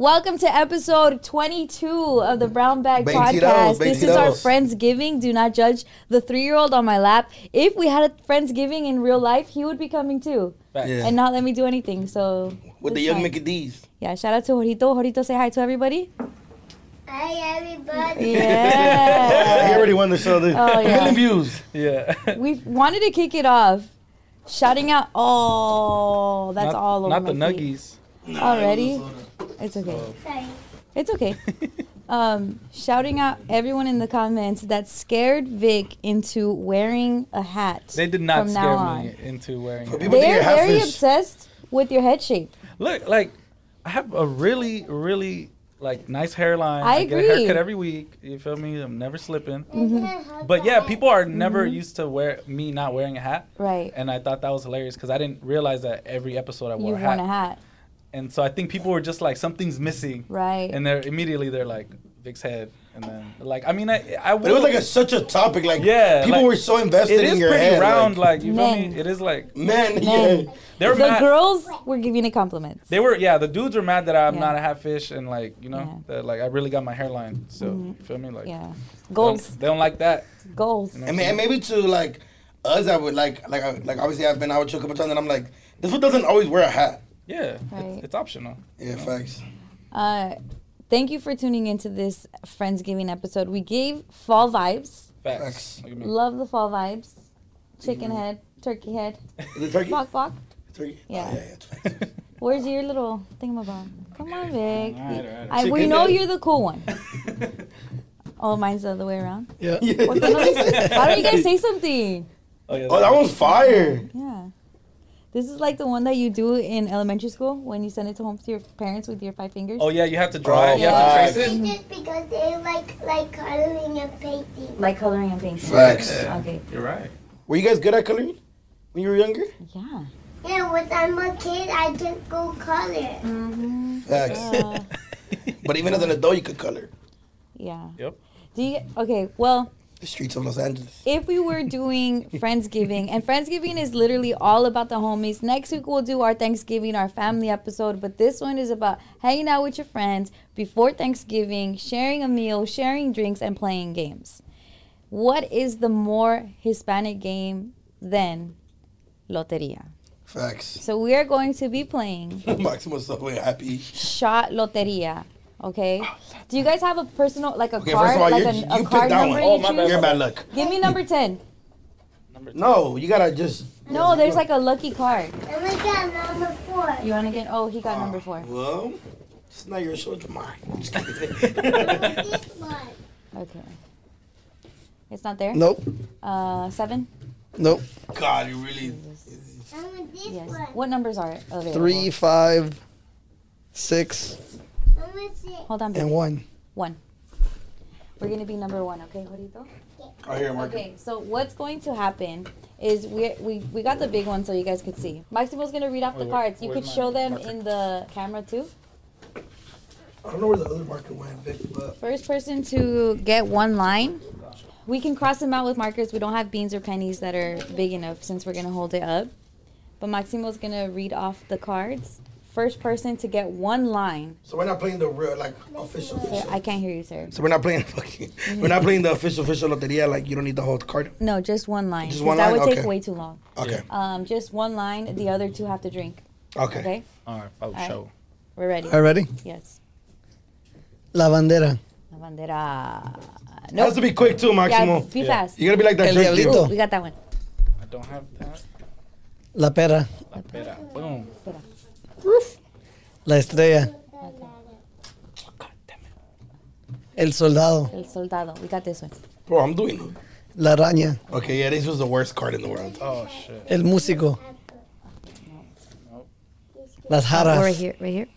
Welcome to episode 22 of the Brown Bag 22, Podcast. This is our 22. Friendsgiving. Do not judge the three year old on my lap. If we had a Friendsgiving in real life, he would be coming too Yeah. and not let me do anything. So, With the young fine. Mickey D's. Yeah, shout out to Jorgito. Jorgito, say hi to everybody. Hi everybody. Yeah. he already won the show. This. Oh, A yeah. million views. Yeah. we wanted to kick it off. Shouting out, oh, that's not, all over Not the feet. nuggies. Already? Uh, It's okay. Sorry. It's okay. um, shouting out everyone in the comments that scared Vic into wearing a hat. They did not from scare now me on. into wearing For it. people- They're Your very obsessed with your head shape. Look, like I have a really, really like nice hairline. I get a agree. haircut every week. You feel me? I'm never slipping. Mm-hmm. But yeah, people are never used to wear me not wearing a hat. Right. And I thought that was hilarious because I didn't realize that every episode I wore You've a hat. worn a hat. And so I think people were just like something's missing. Right. And they're immediately they're like Vic's head, and then like I mean I I But it was like a, such a topic. Like Yeah, people like, were so invested it in is your pretty head. round Like, like, you feel Men. me? It is like men, Men. yeah. they were The mad. girls were giving it compliments. They were yeah, the dudes were mad that I'm Yeah. not a hatfish and like you know that like I really got my hairline. So mm-hmm. you feel me? Like yeah. they don't- Goals. They don't like that. Goals. know? And, ma- and maybe to like us, I would like like like obviously I've been out with you a couple times, and I'm like, this one doesn't always wear a hat. Yeah, Right. it's, it's optional. Yeah, thanks. Uh, thank you for tuning into this Friendsgiving episode. We gave fall vibes. Facts. Facts. Look at me. Love the fall vibes. Chicken head, turkey head, Is it turkey? bok bok. Turkey? Yeah. Oh, yeah, yeah, it's facts. Where's your little thingamabob? Come on, Vic. Alright, alright. I, we know head. you're the cool one. Oh, mine's the other way around. yeah. Why don't you guys say something? oh yeah. Oh, that one's fire. Yeah. This is like the one that you do in elementary school when you send it to home to your parents with your five fingers. Oh yeah, you have to draw Oh, it. You have to trace it. Just because they like like coloring and painting. Like coloring and painting. Facts. Okay. You're right. Were you guys good at coloring when you were younger? Yeah. Yeah, when I'm a kid, I just go color. Mm-hmm. Facts. Uh, But even as an adult, you could color. yeah. Yep. Do you? Okay. Well, The streets of Los Angeles. if we were doing Friendsgiving, and Friendsgiving is literally all about the homies. Next week we'll do our Thanksgiving, our family episode, but this one is about hanging out with your friends before Thanksgiving, sharing a meal, sharing drinks, and playing games. What is the more Hispanic game than Loteria? Facts. So we are going to be playing Maximo's so happy. Shot Loteria. Okay. Do you guys have a personal, like a Okay, card, first of all, like you, a, you a card that number one. you Oh, my choose? bad. You're bad luck. Give me number ten. Number two. No, you gotta just. No, there's like a lucky card. And we got number four. You want to get? Oh, he got number four. Well, it's not your show, it's mine. This one. Okay. It's not there. Nope. Uh, seven. Nope. God, you really. And with this Yes. What numbers are available? Three, five, six, And with six. Hold on. and one. One. We're gonna be number one. Okay, Jorgito. Oh, here, Mark. Okay, so what's going to happen is we we we got the big one so you guys could see. Maximo's gonna read off the Wait, where- cards. You could show them marker? in the camera too. I don't know where the other marker went, Vic, but. First person to get one line. We can cross them out with markers. We don't have beans or pennies that are big enough since we're gonna hold it up. But Maximo's gonna read off the cards. First person to get one line. So we're not playing the real, like, official. Sir, official. I can't hear you, sir. So we're not playing fucking. We're not playing the official official loteria. Like you don't need the whole card. No, just one line. Just 'cause one line. that line? would take Okay. way too long. Okay. Um, just one line. The other two have to drink. Okay. Okay, All right. Oh, right. show. we're ready. All right, ready? Yes. La bandera. La bandera. It has to be quick too, Maximo. Yeah, Maximo. be Yeah. fast. You gotta be like that El. Diablito. Ooh, we got that one. I don't have that. La pera. La pera. Boom. La estrella. El soldado. El soldado. We got this one. Bro, I'm doing it. La araña. Okay, yeah, this was the worst card in the world. Oh shit. El músico. Las Oh, right jaras. here. Right here.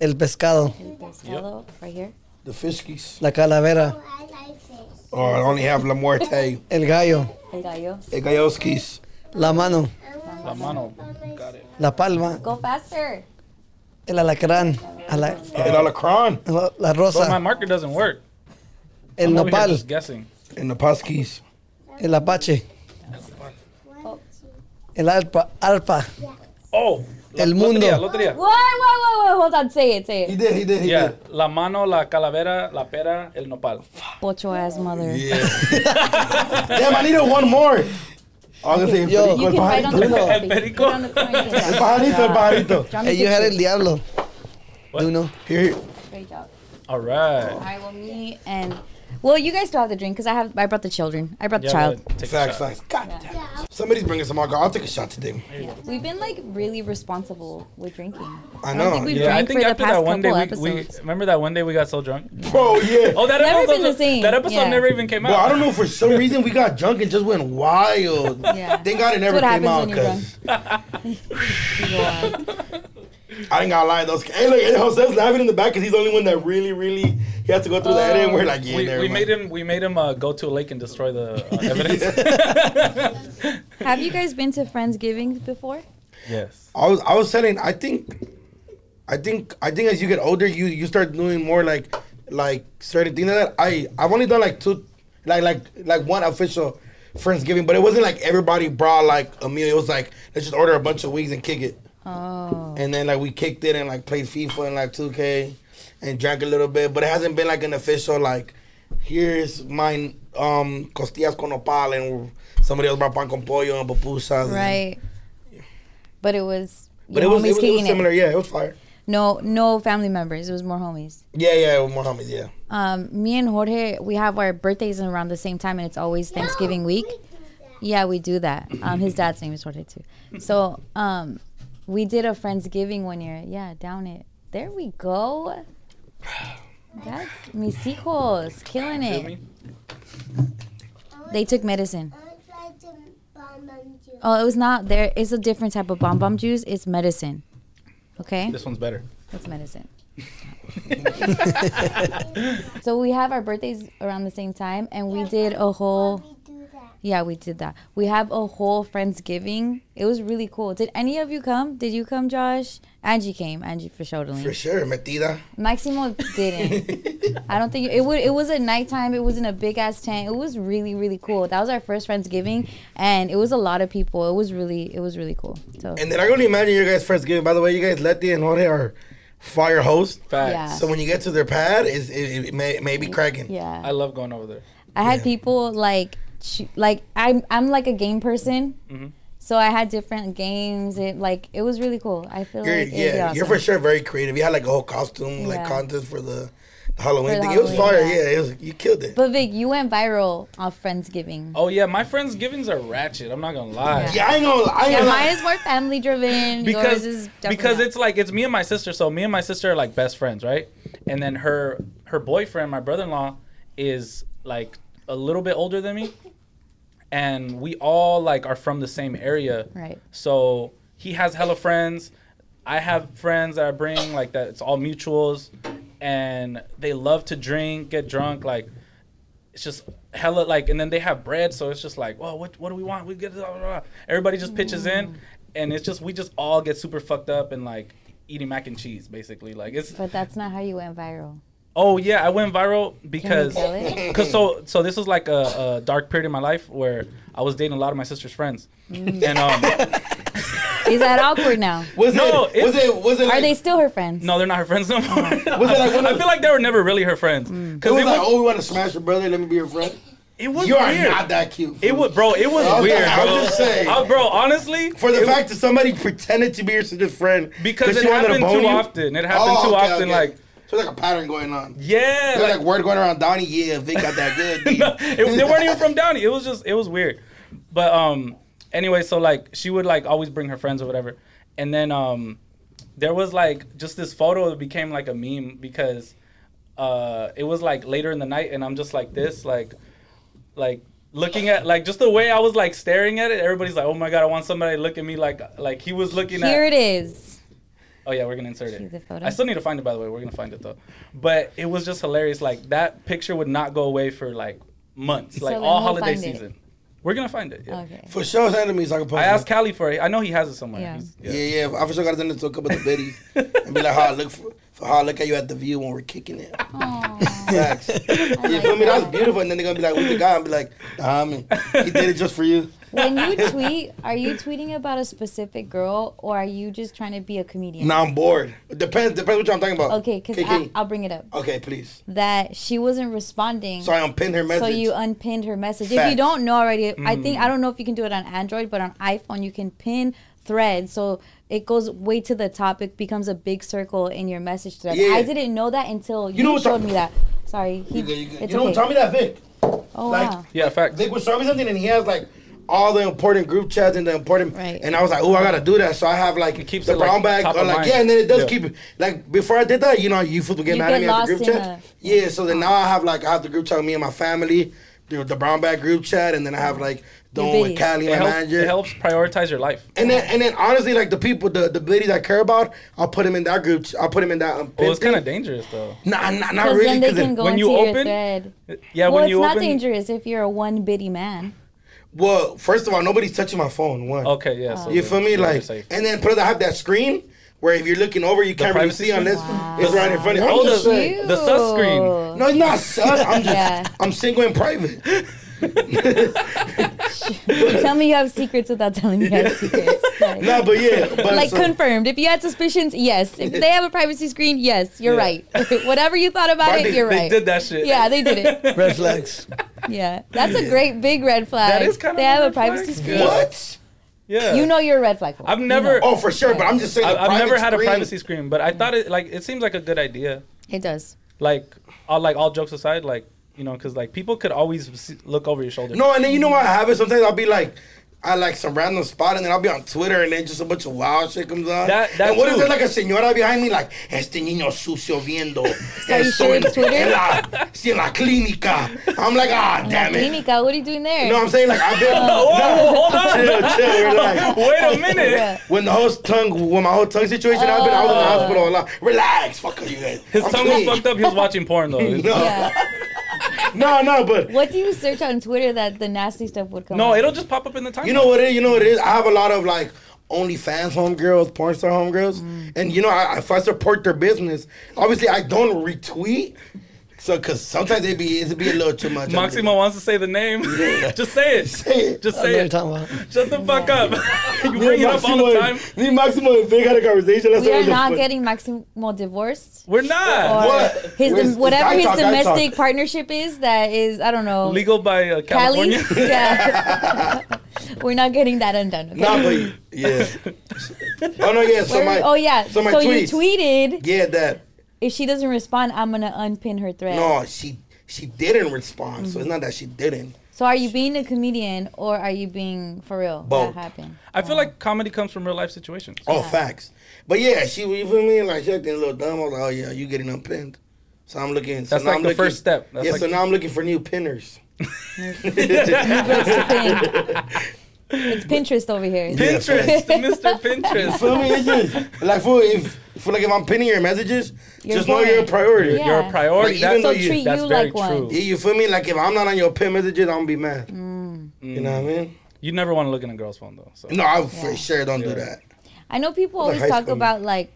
El pescado. El pescado. Right here. The fishkies. La calavera. Oh, I like fish. Or I only have La Muerte, El gallo. El gallo. El Galloskis. La mano. La mano. La palma. Go faster. El alacrán. ala- El Alacrán. la, But my rosa. marker doesn't work. El I'm nopal. just guessing. And the Paskis. El apache. El alpa. Alpa. Oh. la- El mundo. Lotería, lotería. What? What? What? What? Hold on. Say it. Say He it. did, he did, he Yeah. did. La mano, la calavera, la pera, el nopal. Pocho ass mother. Yeah. Damn, I needed one more. I was gonna say, Yo. el You can write on the pajarito. corner. El perico. Put it on the corner, you can El write. pajarito, el pajarito. Draw me Ellos era el diablo. What? ¿De uno? Here, here. Great job. All right. All right. Well, me and well, you guys still have to drink because I have. I brought the children. I brought the child. but take a Facts, shot. facts. God damn. Somebody's bringing some alcohol. I'll take a shot today. We've been like really responsible with drinking. I don't know. think we've Yeah, I drank think for the after past that one day, couple we, we episodes. remember that one day we got so drunk. Bro, yeah. Oh, that Never episode, been the same. that episode Yeah. never even came out. Bro, I don't know. For some reason, we got drunk and just went wild. Yeah. Thank God it never That's what came out happens when because You go on. I ain't gonna lie. Those hey, look, hey, Jose's laughing in the back because he's the only one that really, really he has to go through the edit. And we're like, yeah, we, never we made him. We made him uh, go to a lake and destroy the uh, evidence. Have you guys been to Friendsgiving before? yes. I was, I was saying, I think, I think, I think as you get older, you you start doing more like, like certain things like that. I I've only done like two, like like like one official Friendsgiving, but it wasn't like everybody brought like a meal. It was like let's just order a bunch of wings and kick it. Oh. and then like we kicked it and like played FIFA and like 2K and drank a little bit, but it hasn't been like an official like here's my um costillas con nopal and somebody else brought pan con pollo and pupusas. and- Right. But it was. But it was, it homies was, it was similar. Yeah, it was fire. No, no family members. It was more homies. Yeah, yeah, it was more homies. Yeah. Um, me and Jorge, we have our birthdays around the same time, and it's always Thanksgiving week. Yeah, we do that. Um, his dad's name is Jorge too. So, um, we did a friendsgiving one year. Yeah, down it. There we go. That's mis hijos killing it. They took medicine. I want to try some bonbon juice. Oh, it was not there. It's a different type of bomb bomb juice. It's medicine. Okay, This one's better. it's medicine. so we have our birthdays around the same time, and we did a whole. We do that. Yeah, we did that. We have a whole Friendsgiving. It was really cool. Did any of you come? Did you come, Josh? Angie came. Angie for sure. to For sure, metida. Maximo didn't. I don't think it would. It was at nighttime. It was in a big ass tent. It was really really cool. That was our first Friendsgiving, and it was a lot of people. It was really it was really cool. So And then I can only imagine your guys' first giving. By the way, you guys, Letty and Jorge are fire hosts. Facts. Yeah. So when you get to their pad, is it, it may, may be cracking. yeah, I love going over there. I had Yeah. people like ch- like I'm I'm like a game person. Mm-hmm. So I had different games. It like it was really cool. I feel You're, like it'd be yeah, you're for sure very creative. You had like a whole costume like contest for the Halloween For the thing. it was Halloween, fire. yeah. Yeah, it was. You killed it. But Vic, you went viral off Friendsgiving. Oh yeah, my friends' givings are ratchet. I'm not gonna lie. yeah, I know. I ain't Yeah, mine is more family driven. because Yours is definitely because not. it's like it's me and my sister. So me and my sister are like best friends, right? And then her her boyfriend, my brother-in-law, is like a little bit older than me, and we all like are from the same area. right. So he has hella friends. I have friends that I bring like that. It's all mutuals, and they love to drink, get drunk. Like it's just hella like, and then they have bread. So it's just like, well, what what do we want? We get blah, blah, blah. everybody just pitches in, mm. and it's just we just all get super fucked up and like eating mac and cheese basically. Like it's But that's not how you went viral. Oh yeah, I went viral because? Cause so so this was like a, a dark period in my life where I was dating a lot of my sister's friends, Mm. and um. Is that awkward now? Was No, it? Was it- it? Was it? Like, Are they still her friends? No, they're not her friends no more. Was it like one I feel like they were never really her friends. Mm. It was it like, oh, we want to smash your brother. Let me be your friend. it was You are weird. not that cute. It was, bro. It was Okay, weird, I'm just saying. Uh, bro, honestly, For the it- fact that somebody pretended to be your sister's friend because it she wanted to happened too you? often. It happened Oh, too okay, often. okay. Like, so there's like a pattern going on. yeah, There's like, like word going around Downey. Yeah, Vic got that good. it, they weren't even from Downey. It was just it was weird. But um anyway, so like she would like always bring her friends or whatever. And then um there was like just this photo that became like a meme because uh it was like later in the night and I'm just like this like like looking at like just the way I was like staring at it everybody's like oh my god I want somebody to look at me like like he was looking Here at Here it is. Oh yeah, we're gonna insert See it. the photo? I still need to find it by the way. We're gonna find it though. But it was just hilarious. Like that picture would not go away for like months, So like then all we'll holiday find it. season. We're gonna find it. Yeah. Okay. For sure, send it to me so I can post I it. asked Callie for it. I know he has it somewhere. Yeah. He's- Yeah, yeah. I for sure gotta send it to a couple of the biddies and be like, how I look for, for how I look at you at the view when we're kicking it. Facts. You feel me? That's beautiful. And then they're gonna be like, who's the guy? I'm be like, nah, I mean, he did it just for you. When you tweet, are you tweeting about a specific girl or are you just trying to be a comedian? Now I'm bored. It depends. Depends what I'm talking about. Okay, because I'll bring it up. Okay, please. That she wasn't responding. So I unpinned her message. So you unpinned her message. If you don't know already, I think Mm. I don't know if you can do it on Android, but on iPhone you can pin threads. So it goes way to the top. It becomes a big circle in your message thread. Yeah. I didn't know that until you, know what showed Tom- me that. Sorry, he, You, good, you, good. it's you know, okay. tell me that Vic. oh like- wow. Yeah, facts. Vic was showing me something, and he has like all the important group chats and the important. Right. And I was like, oh, I gotta do that. So I have like It keeps the it, like, brown bag, top or of like mind. yeah, and then it does Yeah. keep it. Like before I did that, you know, you fools would get You mad at me at the group in chat. Yeah. So then now I have like I have the group chat with me and my family, the, the brown bag group chat, and then I have like the Your one with biddies. Callie, It my helps, manager. it helps prioritize your life. And then, and then, honestly, like the people, the the biddies I care about, I'll put them in that group. I'll put them in that. Um, Well, it's kind of dangerous though. Nah, nah, not Because really. then they 'cause can it- go when into you your open- thread. Yeah, well, when it's you not dangerous if you're a one biddy man. well, first of all, nobody's touching my phone. One. Okay, yeah. So You feel me? Like, and then plus I have that screen where if you're looking over, you can't really privacy see unless screen? it's right in front of you. I'm Oh, just the- saying. the sus screen. No, it's not sus. I'm just, Yeah. I'm single and private. Tell me you have secrets without telling me you have secrets. Like, No, but yeah, but like so- confirmed. If you had suspicions, yes. If they have a privacy screen, yes, you're Yeah. right. Whatever you thought about But it, they- you're They right. did that shit. Yeah, they did it. Red flags. Yeah, that's a great big red flag. That is kind of They a have a red flag. privacy screen. What? Yeah. You know you're a red flag. I've You never. know. Oh, for sure. But I'm just saying. I, I've never private had a privacy screen, but I thought it like it seems like a good idea. It does. Like all like all jokes aside, like you know, because like people could always see, look over your shoulder. No, and then you know what I have it. Sometimes I'll be like, I like some random spot, and then I'll be on Twitter, and then just a bunch of wild shit comes on. That- that and what if too. there's like a señora behind me, like este niño sucio viendo? So you sure it's Twitter? En la, sí, en la clínica. I'm like, ah, damn it. Clinica, what are you doing there? You know what I'm saying? Like I've been. Whoa, hold on. chill, chill, relax. Wait a minute. When the whole tongue, when my whole tongue situation happened, I was in the hospital a lot. Relax, fuck you guys. His I'm tongue was fucked up. He was watching porn though. No, Yeah. No, no, but What do you search on Twitter that the nasty stuff would come? No, up? it'll just pop up in the time. You know what it is? You know what it is? I have a lot of like OnlyFans homegirls, porn star homegirls, Mm. and you know, I, if I support their business, obviously I don't retweet. So, cause sometimes it be it be a little too much. Maximo wants to say the name. just say it. Say it. Just say what it. talking about. Shut the fuck up. you bring and it up all the time. Me, and Maximo, and Vic had a conversation. That's we are was the not getting Maximo divorced. We're not What? his Where's- whatever his talk, domestic partnership is that is I don't know legal by uh, Cali. California. yeah, we're not getting that undone. Okay? Nah, but yeah. oh no, yeah. So Where- my, oh yeah. So So, my you tweeted yeah, that. If she doesn't respond, I'm gonna unpin her thread. No, she she didn't respond. So it's mm-hmm. not that she didn't. So are you being a comedian or are you being for real? Both. That happened. I feel oh. like comedy comes from real life situations. Oh, facts. But yeah, she you feel me? Like she acting a little dumb. I was like, oh yeah, you getting unpinned. So I'm looking. So That's now like I'm the looking, first step. That's yeah. like- so now I'm looking for new pinners. It's Pinterest over here. Pinterest, Mr. You Pinterest. feel me? It's just like for if for like if I'm pinning your messages, You're just know you're a priority. Yeah. You're a priority. Like, even That's, though So you- treat that's you very like one. true. Yeah, you feel me? Like if I'm not on your pin messages, I'm gonna be mad. Mm. You know what I mean? You never want to look in a girl's phone though. So. No, I for sure don't do that. I know people always high talk school. about like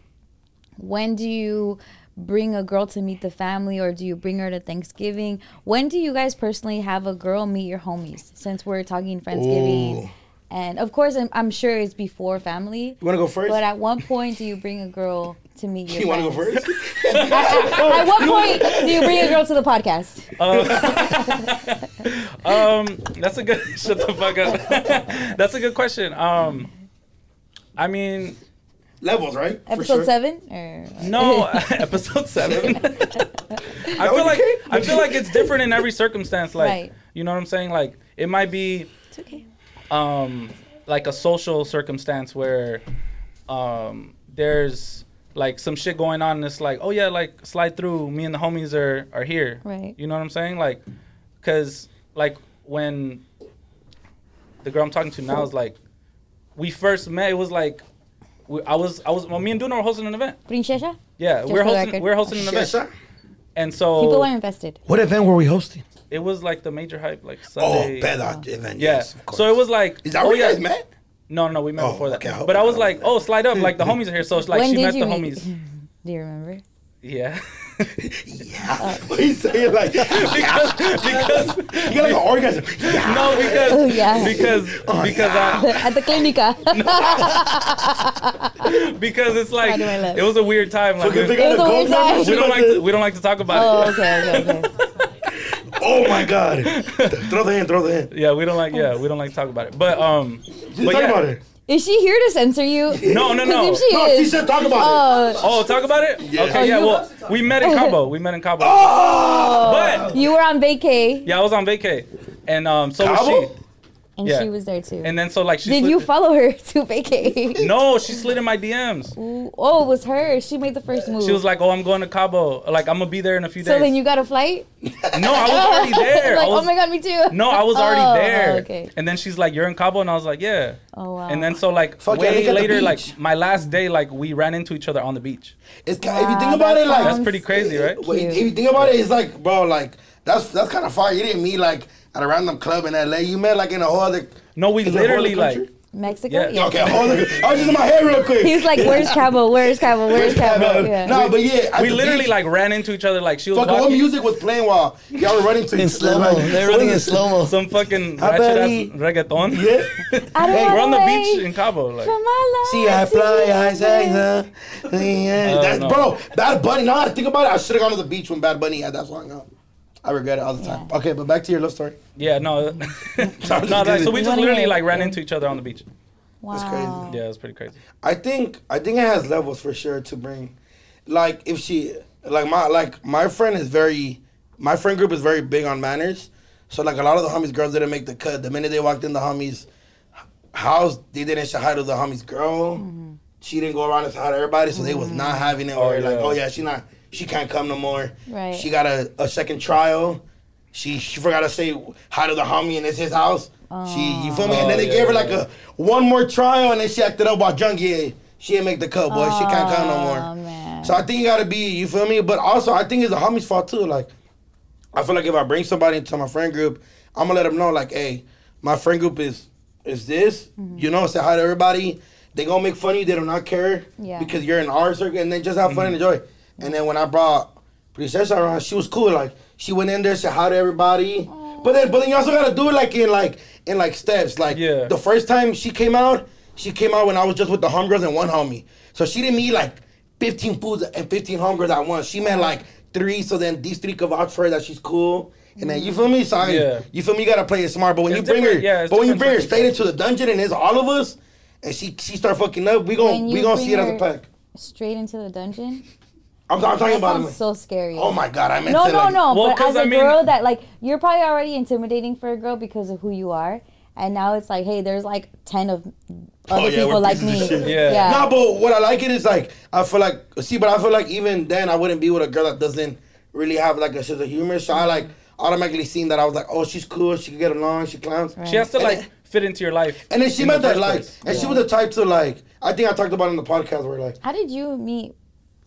when do you bring a girl to meet the family or do you bring her to Thanksgiving? When do you guys personally have a girl meet your homies? Since we're talking Friendsgiving. Ooh. And of course I'm, I'm sure it's before family. You wanna go first? But at what point do you bring a girl to meet your you wanna go first? At, at what point do you bring a girl to the podcast? Um, that's a good. shut the fuck up. that's a good question. Um, I mean, Levels, right? Episode sure. seven? Or no, episode seven. I feel like you I feel like it's different in every circumstance. Like, Right. you know what I'm saying? Like, it might be it's okay. Um like a social circumstance where um there's like some shit going on and it's like oh yeah like slide through me and the homies are are here Right. you know what i'm saying like because like when the girl i'm talking to now is like we first met it was like we, i was i was well me and duna were hosting an event Princesa? yeah Just we're for the hosting we're hosting an event and so People are invested. What event were we hosting? It was like the major hype, like Oh, Sunday. Peda event. Yeah. Yes, of course. so it was like. Is that oh, where you yeah. guys met? No, no, we met Oh, before that. okay, I but I I was like, oh, slide up, like the homies are here. So it's like when she met the meet? homies. Do you remember? Yeah. Yeah. What are you saying? Like, because because you got like an orgasm. Yeah. no because Oh, yeah. because oh, because I, At the clinica. because it's like Why do I laugh? it was a weird time. Like, Fucking we, It was a weird time. we don't like like to, we don't like to talk about oh, it. okay, okay, okay. Oh my god. throw the hand, throw the hand. Yeah, we don't like yeah we don't like to talk about it. But um, Just but talk yeah. about it. Is she here to censor you? No, no, no. If she No, she said talk about it. oh, talk about it. Yeah. Okay, Oh, yeah. Well, we met in Cabo. We met in Cabo. Oh! But you were on vacay, yeah, I was on vacay, and um, so was she. And Yeah. she was there too. And then so like she. Did slid- you follow her to vacay? No, she slid in my DMs. Ooh, oh, it was her. She made the first move. She was like, "Oh, I'm going to Cabo. Like, I'm gonna be there in a few so days." So then you got a flight? no, I was already there. like, was, oh my god, me too. No, I was already Oh, uh-huh, there. oh, okay. And then she's like, "You're in Cabo," and I was like, "Yeah." Oh wow. And then so like Fuck way look at the later, like my last day, like we ran into each other on the beach. It's ki- if you think about it, like That's pretty crazy, right? Cute. if you think about it, it's like, bro, like that's that's kind of far. You didn't meet like at a random club in LA. You met like in a whole other. No, we is it a whole literally like? Mexico. Yeah. Okay, a whole other, I was just in my head real quick. He's like, "Where's Cabo? Where's Cabo? Where's Cabo?" no, Yeah. no, but yeah, we literally beach, like ran into each other. Like she was Fucking what music was playing while y'all were running to In each slow mo. like, They're running in slow mo. Some fucking ratchet ass reggaeton. Yeah. I don't Hey, we're on the beach in Cabo. Like, for my life See, I fly, I be say, away. uh, yeah. That's, no. bro, Bad Bunny. Now I think about it, I should have gone to the beach when Bad Bunny had that song out. I regret it all the time. Okay, but back to your love story. yeah, no, no. just That, so we just literally like ran into each other on the beach. Wow. crazy. Yeah, it was pretty crazy. I think I think it has levels for sure to bring, like if she like my like my friend is very, my friend group is very big on manners. So like a lot of the homies girls didn't make the cut. The minute they walked in the homies house, they didn't say hi to the homies girl. Mm-hmm. She didn't go around and say hi to everybody, so they was mm-hmm. not having it. Oh, Or like, oh yeah, oh, she not she can't come no more. Right. She got a, a second trial. She she forgot to say hi to the homie and it's his house. Oh. She you feel me? and then Oh, they yeah, gave her like a one more trial and then she acted up while drunk. Yeah, she didn't make the cut, boy. she can't come no Oh more. man. So I think you gotta be, you feel me? But also I think it's the homie's fault too. Like I feel like if I bring somebody into my friend group, I'm gonna let them know like, hey, my friend group is is this. Mm-hmm. You know, say hi to everybody. They gonna make fun of you. They do not not care Yeah. because you're in our circle, and then just have fun and enjoy. And then when I brought Princesa around, she was cool. Like she went in there, said hi to everybody. But then, but then you also gotta do it like in like in like steps. Like Yeah. the first time she came out, she came out when I was just with the homegirls and one homie. So she didn't meet like 15 foods and 15 homegirls at once. She met like three. So then these three could vouch for her that she's cool. And then you feel me? So I, Yeah. you feel me? You gotta play it smart. But when It's you bring her, yeah, but when you bring her straight into the dungeon and it's all of us, and she she start fucking up, we gon' When we you gonna bring see it as a pack. Straight into the dungeon. I'm, I'm talking That about sounds it. so scary. Oh my god, I meant No, to no, like, no. Well, but 'cause as a I mean- girl, that like you're probably already intimidating for a girl because of who you are, and now it's like, hey, there's like ten of oh, other Oh, yeah, people like me. of. Yeah. yeah. No, but what I like it is like I feel like see, but I feel like even then I wouldn't be with a girl that doesn't really have like a sense of humor. So I mm-hmm. like automatically seen that I was like, oh, she's cool, she can get along, she clowns. She has to And like then- fit into your life. And then she in meant the that like, place. and she was the type to like. I think I talked about it on the podcast where like How did you meet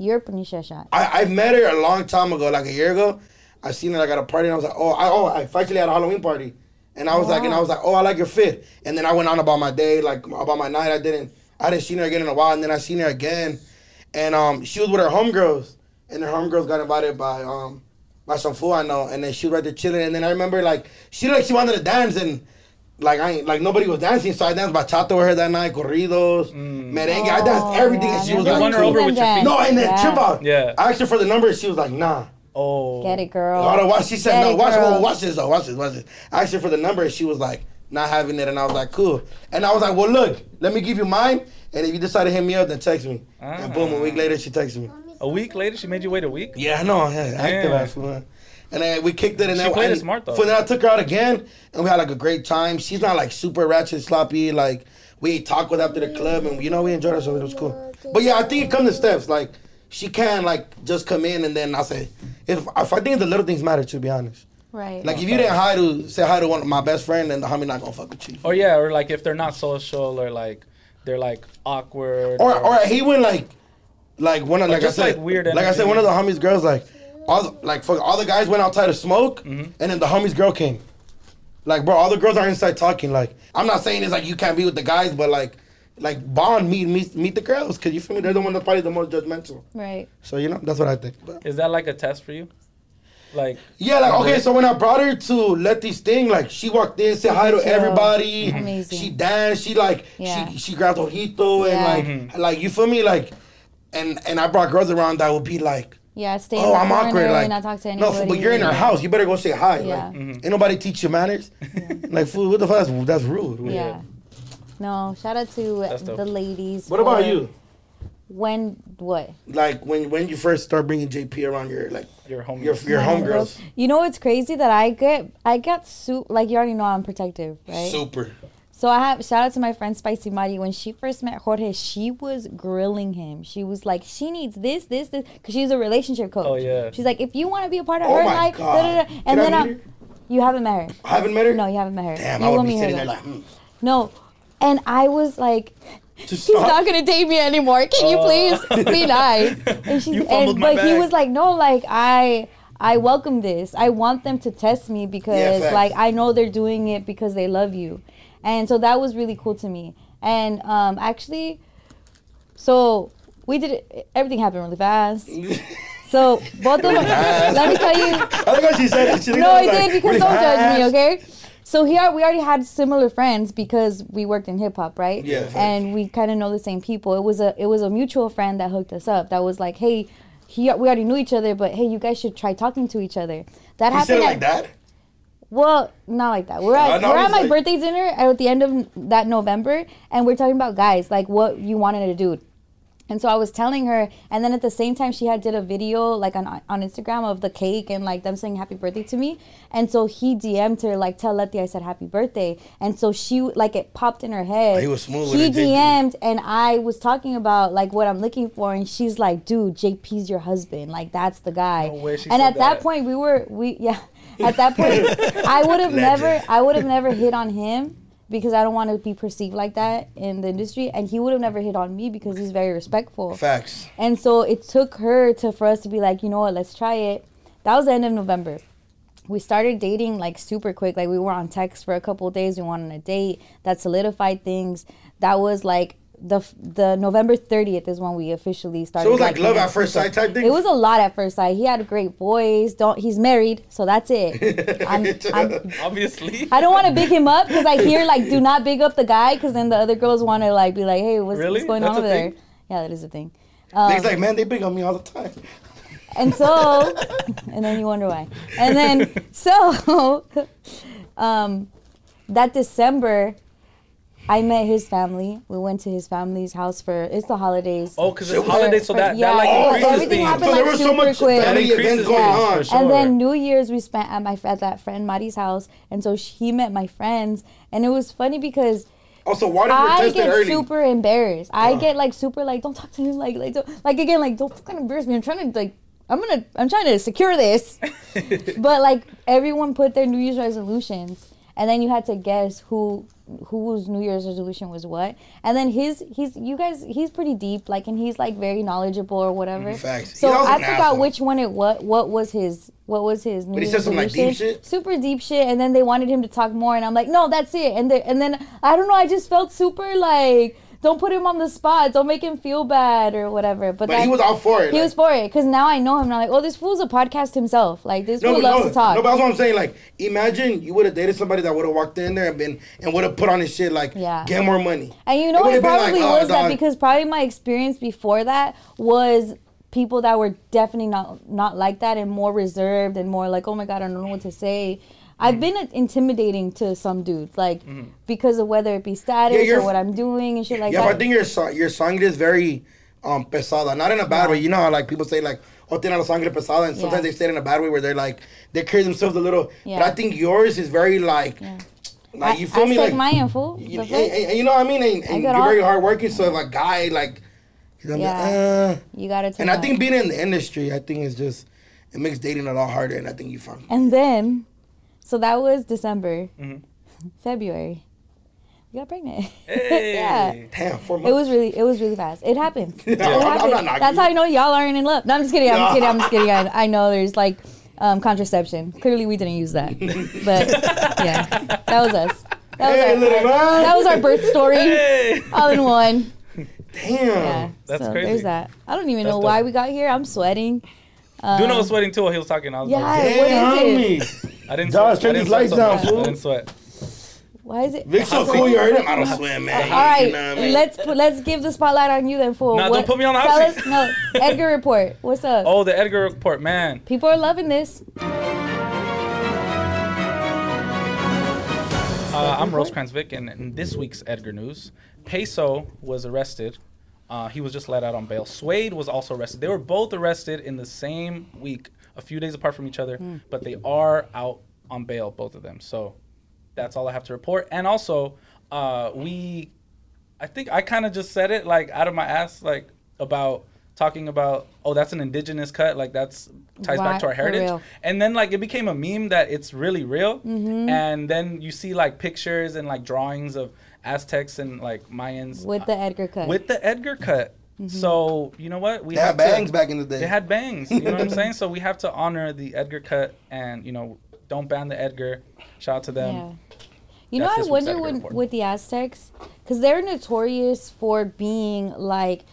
your Panisha shot? I I met her a long time ago, like a year ago. I seen her like at a party and I was like, oh, I oh, I actually had a Halloween party. And I was like, and I was like, oh, I like your fit. And then I went on about my day, like about my night. I didn't, I didn't see her again in a while. And then I seen her again, and um, she was with her homegirls, and her homegirls got invited by um, by some fool I know. And then she was right there chilling. And then I remember like she like she wanted to dance and. Like I ain't, like nobody was dancing, so I danced bachata with her that night, corridos, mm. merengue. I danced Oh, everything, yeah, and she I was never like, won her over with your feet. no, and then Yeah. trip out. Yeah. I asked her for the number, and she was like, nah. Oh. Get it, girl. Hold on, watch. She said, Get no, it, watch, girl. oh, watch this though, watch this, watch this. I asked her for the number, and she was like, not having it, and I was like, cool. And I was like, well, look, let me give you mine, and if you decide to hit me up, then text me. And boom, a week ah. later, she texted me. A week later, she made you wait a week. Yeah, I know, yeah, active Damn. ass fool. And then we kicked it, and She then played it smart, though. So then I took her out again, and we had like a great time. She's not like super ratchet, sloppy. Like we talked with after the club, and you know we enjoyed ourselves. It was cool. But yeah, I think it comes to steps. Like she can like just come in, and then I say, if, if I think the little things matter, to be honest. Right. Like if you didn't hi to say hi to one of my best friend, then the homie not gonna fuck with you. Or yeah, or like if they're not social or like they're like awkward. Or or he went like like one of like I said like, weird like I said one of the homies girls like all the, like fuck, all the guys went outside to smoke, Mm-hmm. and then the homies girl came. Like, bro, all the girls are inside talking. Like, I'm not saying it's like you can't be with the guys, but like, like bond, meet meet meet the girls, cause you feel me? They're the one that's probably the most judgmental. Right. So you know, that's what I think. But, Is that like a test for you? Like, yeah, like okay, so when I brought her to let this thing, like she walked in, said hi to everybody. Amazing. She danced. She like Yeah. she she grabbed ojito Yeah. and like like you feel me like, and and I brought girls around that would be like. Yeah, stay oh, in Oh, the I'm corner awkward. Like, and not talk to no, anybody. but you're in her house. You better go say hi. Yeah. Like, ain't nobody teach you manners. like, fool, what the fuck? That's, that's rude. Yeah. No, shout out to the ladies. What about you? When what? Like when when you first start bringing JP around your like your home. your your homegirls. You know what's crazy that I get I got su like you already know I'm protective, right? Super. So I have shout out to my friend Spicy Mari. When she first met Jorge, she was grilling him. She was like, she needs this, this, this, because she's a relationship coach. Oh, yeah. She's like, if you want to be a part of Oh her my life, God. da, da, da. And I then I'm, her? you haven't met her. I haven't met her. No, you haven't met her. Damn, you I would be meet her, sitting there like, hmm. No, and I was like, Just she's stop. not gonna date me anymore. Can you please be nice? And she's You and my but he was like, no, like I I welcome this. I want them to test me because facts. like I know they're doing it because they love you, and so that was really cool to me. And um actually, so we did it. Everything happened really fast. So both of them. let me tell you. I think she said it. She No, I like, did because really don't judge me, okay? So here we already had similar friends because we worked in hip hop, right? Yeah. And we kind of know the same people. It was a it was a mutual friend that hooked us up. That was like, hey, he we already knew each other, but hey, you guys should try talking to each other. That You happened. said it at- like that. Well, not like that. We're at we're at my like- birthday dinner at the end of that November, and we're talking about guys, like what you wanted to do. And so I was telling her, and then at the same time, she had did a video like on on Instagram of the cake and like them saying happy birthday to me. And so he DM'd her like, "Tell Letty I said happy birthday." And so she like it popped in her head. He was smooth He. DM'd, and I was talking about like what I'm looking for, and she's like, "Dude, JP's your husband. Like that's the guy." No and at that that. point, we were we yeah. At that point, I would have never I would have never hit on him because I don't want to be perceived like that in the industry, and he would have never hit on me because he's very respectful. Facts. And so it took her to for us to be like, you know what, let's try it. That was the end of November. We started dating like super quick. Like we were on text for a couple of days. We went on a date. That solidified things. That was like the the November 30th is when we officially started. So it was like love at first sight type thing. It was a lot at first sight. He had a great voice. Don't he's married, so that's it. I'm, I'm Obviously. I don't want to big him up because I hear like do not big up the guy because then the other girls want to like be like, hey, what's, Really? what's going That's on over thing? there? Yeah, that is a thing. He's like, man, they big on me all the time. And so, and then you wonder why. And then so, um, that December, I met his family. We went to his family's house for it's the holidays. Oh, because it's For- holidays, so that, yeah, that like yeah, increases everything things. happened So there like was so much quick. family That increases going things, on. sure. And then New Year's we spent at my at that friend Mari's house, and so he met my friends, and it was funny because oh, Also, water I get early. super embarrassed. I oh. get like super like don't talk to him like like don't, like again like don't fucking embarrass me. I'm trying to like I'm gonna I'm trying to secure this, but like everyone put their New Year's resolutions, and then you had to guess who whose New Year's resolution was what. And then his he's you guys he's pretty deep like and he's like very knowledgeable or whatever. Mm-hmm. Facts. So I forgot asshole. which one it what what was his what was his New he Year's said some, like, deep resolution. shit? super deep shit and then they wanted him to talk more and i'm like no that's it and, they, and then i don't know i just felt super like don't put him on the spot don't make him feel bad or whatever but, But he that- was all for it. he like- was for it because now i know him and i'm like oh this fool's a podcast himself like this No, fool loves no, to talk no, but that's what I'm saying. Like, imagine you would have dated somebody that would have walked in there and been and would have put on his shit like, Yeah. get more money. And you know It been probably like, oh, was that dog. because probably my experience before that was people that were definitely not not like that and more reserved and more like oh my god I don't know what to say. I've Mm. been intimidating to some dudes like because of whether it be status Mm-hmm. Yeah, or what I'm doing and shit like yeah, that. but I think your song, your song is very um pesada, not in a bad way. You know how like people say like, "Oh, tiene la sangre pesada," and sometimes Yeah. they say it in a bad way where they're like they carry themselves a little. But I think yours is very like, like you feel I me, stuck like my info. you, and, and- you know what I mean, and, and got you're all- very hardworking. So if a guy like, he's gonna Yeah. be, uh, You gotta. And I think being in the industry, I think it's just it makes dating a lot harder, and I think you found. And then, so that was December. Mm-hmm. February. you got pregnant. Hey. yeah. Damn, four months. It was really, it was really fast. It happens. It I'm- I'm That's how I know y'all aren't in love. No, I'm just kidding. I'm just kidding. I'm just kidding. I, I know there's like um, contraception. Clearly, we didn't use that. But yeah, that was us. That was, Hey, our, man. that was our birth story, Hey. all in one. Damn. Yeah, That's so crazy. There's that. I don't even That's know why we got here. I'm sweating. Duno was sweating too while he was talking. I was Yeah, like, what Damn, it? I didn't Dog, sweat. turn I these lights so down, fool. I didn't sweat. Why is it? Vic's so cool, you heard him? I don't swim, man. All right, You know what I mean? let's put, let's give the spotlight on you then, fool. Nah, don't put me on the tell us, No, Edgar report. What's up? Oh, the Edgar report, man. People are loving this. Uh, I'm Rosecrans Vic, and in this week's Edgar news, Peso was arrested. Uh, he was just let out on bail. Suede was also arrested. They were both arrested in the same week, a few days apart from each other, but they are out on bail, both of them. So that's all I have to report. And also, uh, we, I think I kind of just said it like out of my ass, like about talking about, oh, that's an indigenous cut, like that's ties Why- back to our heritage. And then like it became a meme that it's really real. Mm-hmm. And then you see like pictures and like drawings of Aztecs and like Mayans With the Edgar cut. with the Edgar cut. So you know what? We They had have to- bangs back in the day. They had bangs. You know what I'm saying? So we have to honor the Edgar cut and you know don't ban the Edgar. Shout out to them. yeah. You know, I wonder Edgar when, report. with the Aztecs, because they're notorious for being like,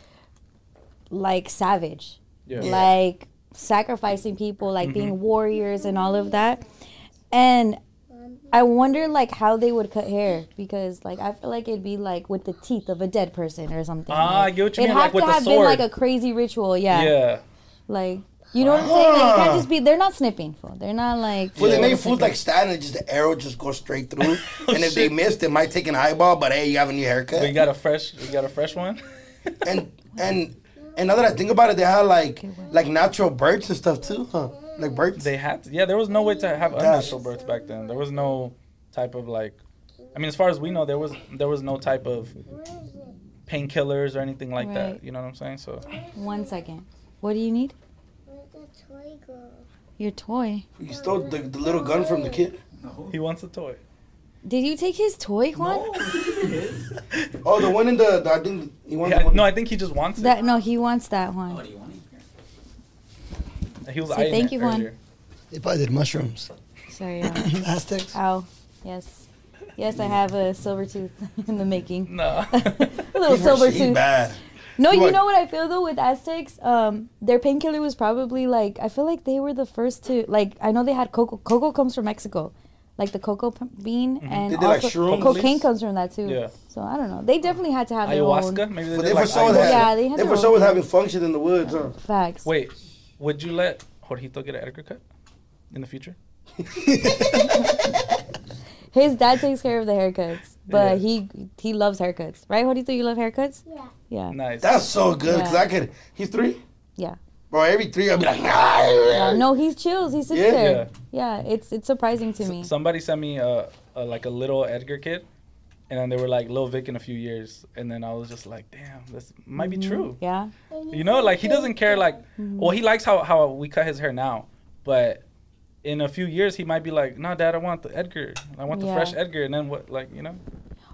like savage, Yeah. like sacrificing people, like Mm-hmm. being warriors and all of that. And I wonder like how they would cut hair because like I feel like it'd be like with the teeth of a dead person or something. Ah, I like, get what you it'd mean, like have with to the have been like a crazy ritual, yeah. Yeah. Like you know what I'm saying? Like, it can't just be. They're not snipping. Fool. They're not like. Well, they Yeah. made foods like stand and just the arrow just goes straight through. and if they missed, it might take an eyeball. But hey, you have a new haircut. We got a fresh. We got a fresh one. and and and now that I think about it, they had like like natural birds and stuff too, huh? Like birds. They had. To, yeah, there was no way to have unnatural births back then. There was no type of like. I mean, as far as we know, there was there was no type of painkillers or anything like Right. that. You know what I'm saying? So One second. What do you need? Where's the toy go? Your toy. you stole the, the little gun from the kid. he wants a toy. Did you take his toy, Juan? Oh, the one in the, the I think he wants Yeah, one. no, I think he just wants it. That no, he wants that one. Oh, He was Say eyeing thank you, Juan. earlier. They probably did mushrooms. Sorry. uh, Aztecs. Ow. Yes. Yes, I have a silver tooth in the making. No. A little He's silver he's tooth. bad. No, He you like- know what I feel though with Aztecs? Um, their painkiller was probably like I feel like they were the first to like I know they had cocoa. Cocoa comes from Mexico, like the cocoa p- bean, and They did, like, also shrooms? cocaine comes from that too. Yeah. So I don't know. They definitely had to have their Ayahuasca? own Maybe they But did they like for sure ayahuasca. had, Yeah, they had they their for sure own was having function in the woods, huh? facts. Wait, would you let Jorgito get an Edgar cut in the future? His dad takes care of the haircuts, but Yeah. he he loves haircuts, right? Jorgito, you love haircuts? Yeah. Yeah, Nice. That's so good because Yeah. I could. He's three, yeah. bro. Every three, I'll be like, Yeah, no, he chills. He sits Yeah? there. Yeah. it's it's surprising to me. Somebody sent me a, a like a little Edgar kid, and then they were like Lil Vic in a few years, and then I was just like, damn, this might be true. Mm-hmm. Yeah, You know, like he doesn't care. Like, well, he likes how how we cut his hair now, but in a few years he might be like, nah, dad, I want the Edgar. I want the Yeah. fresh Edgar, and then what? Like, you know,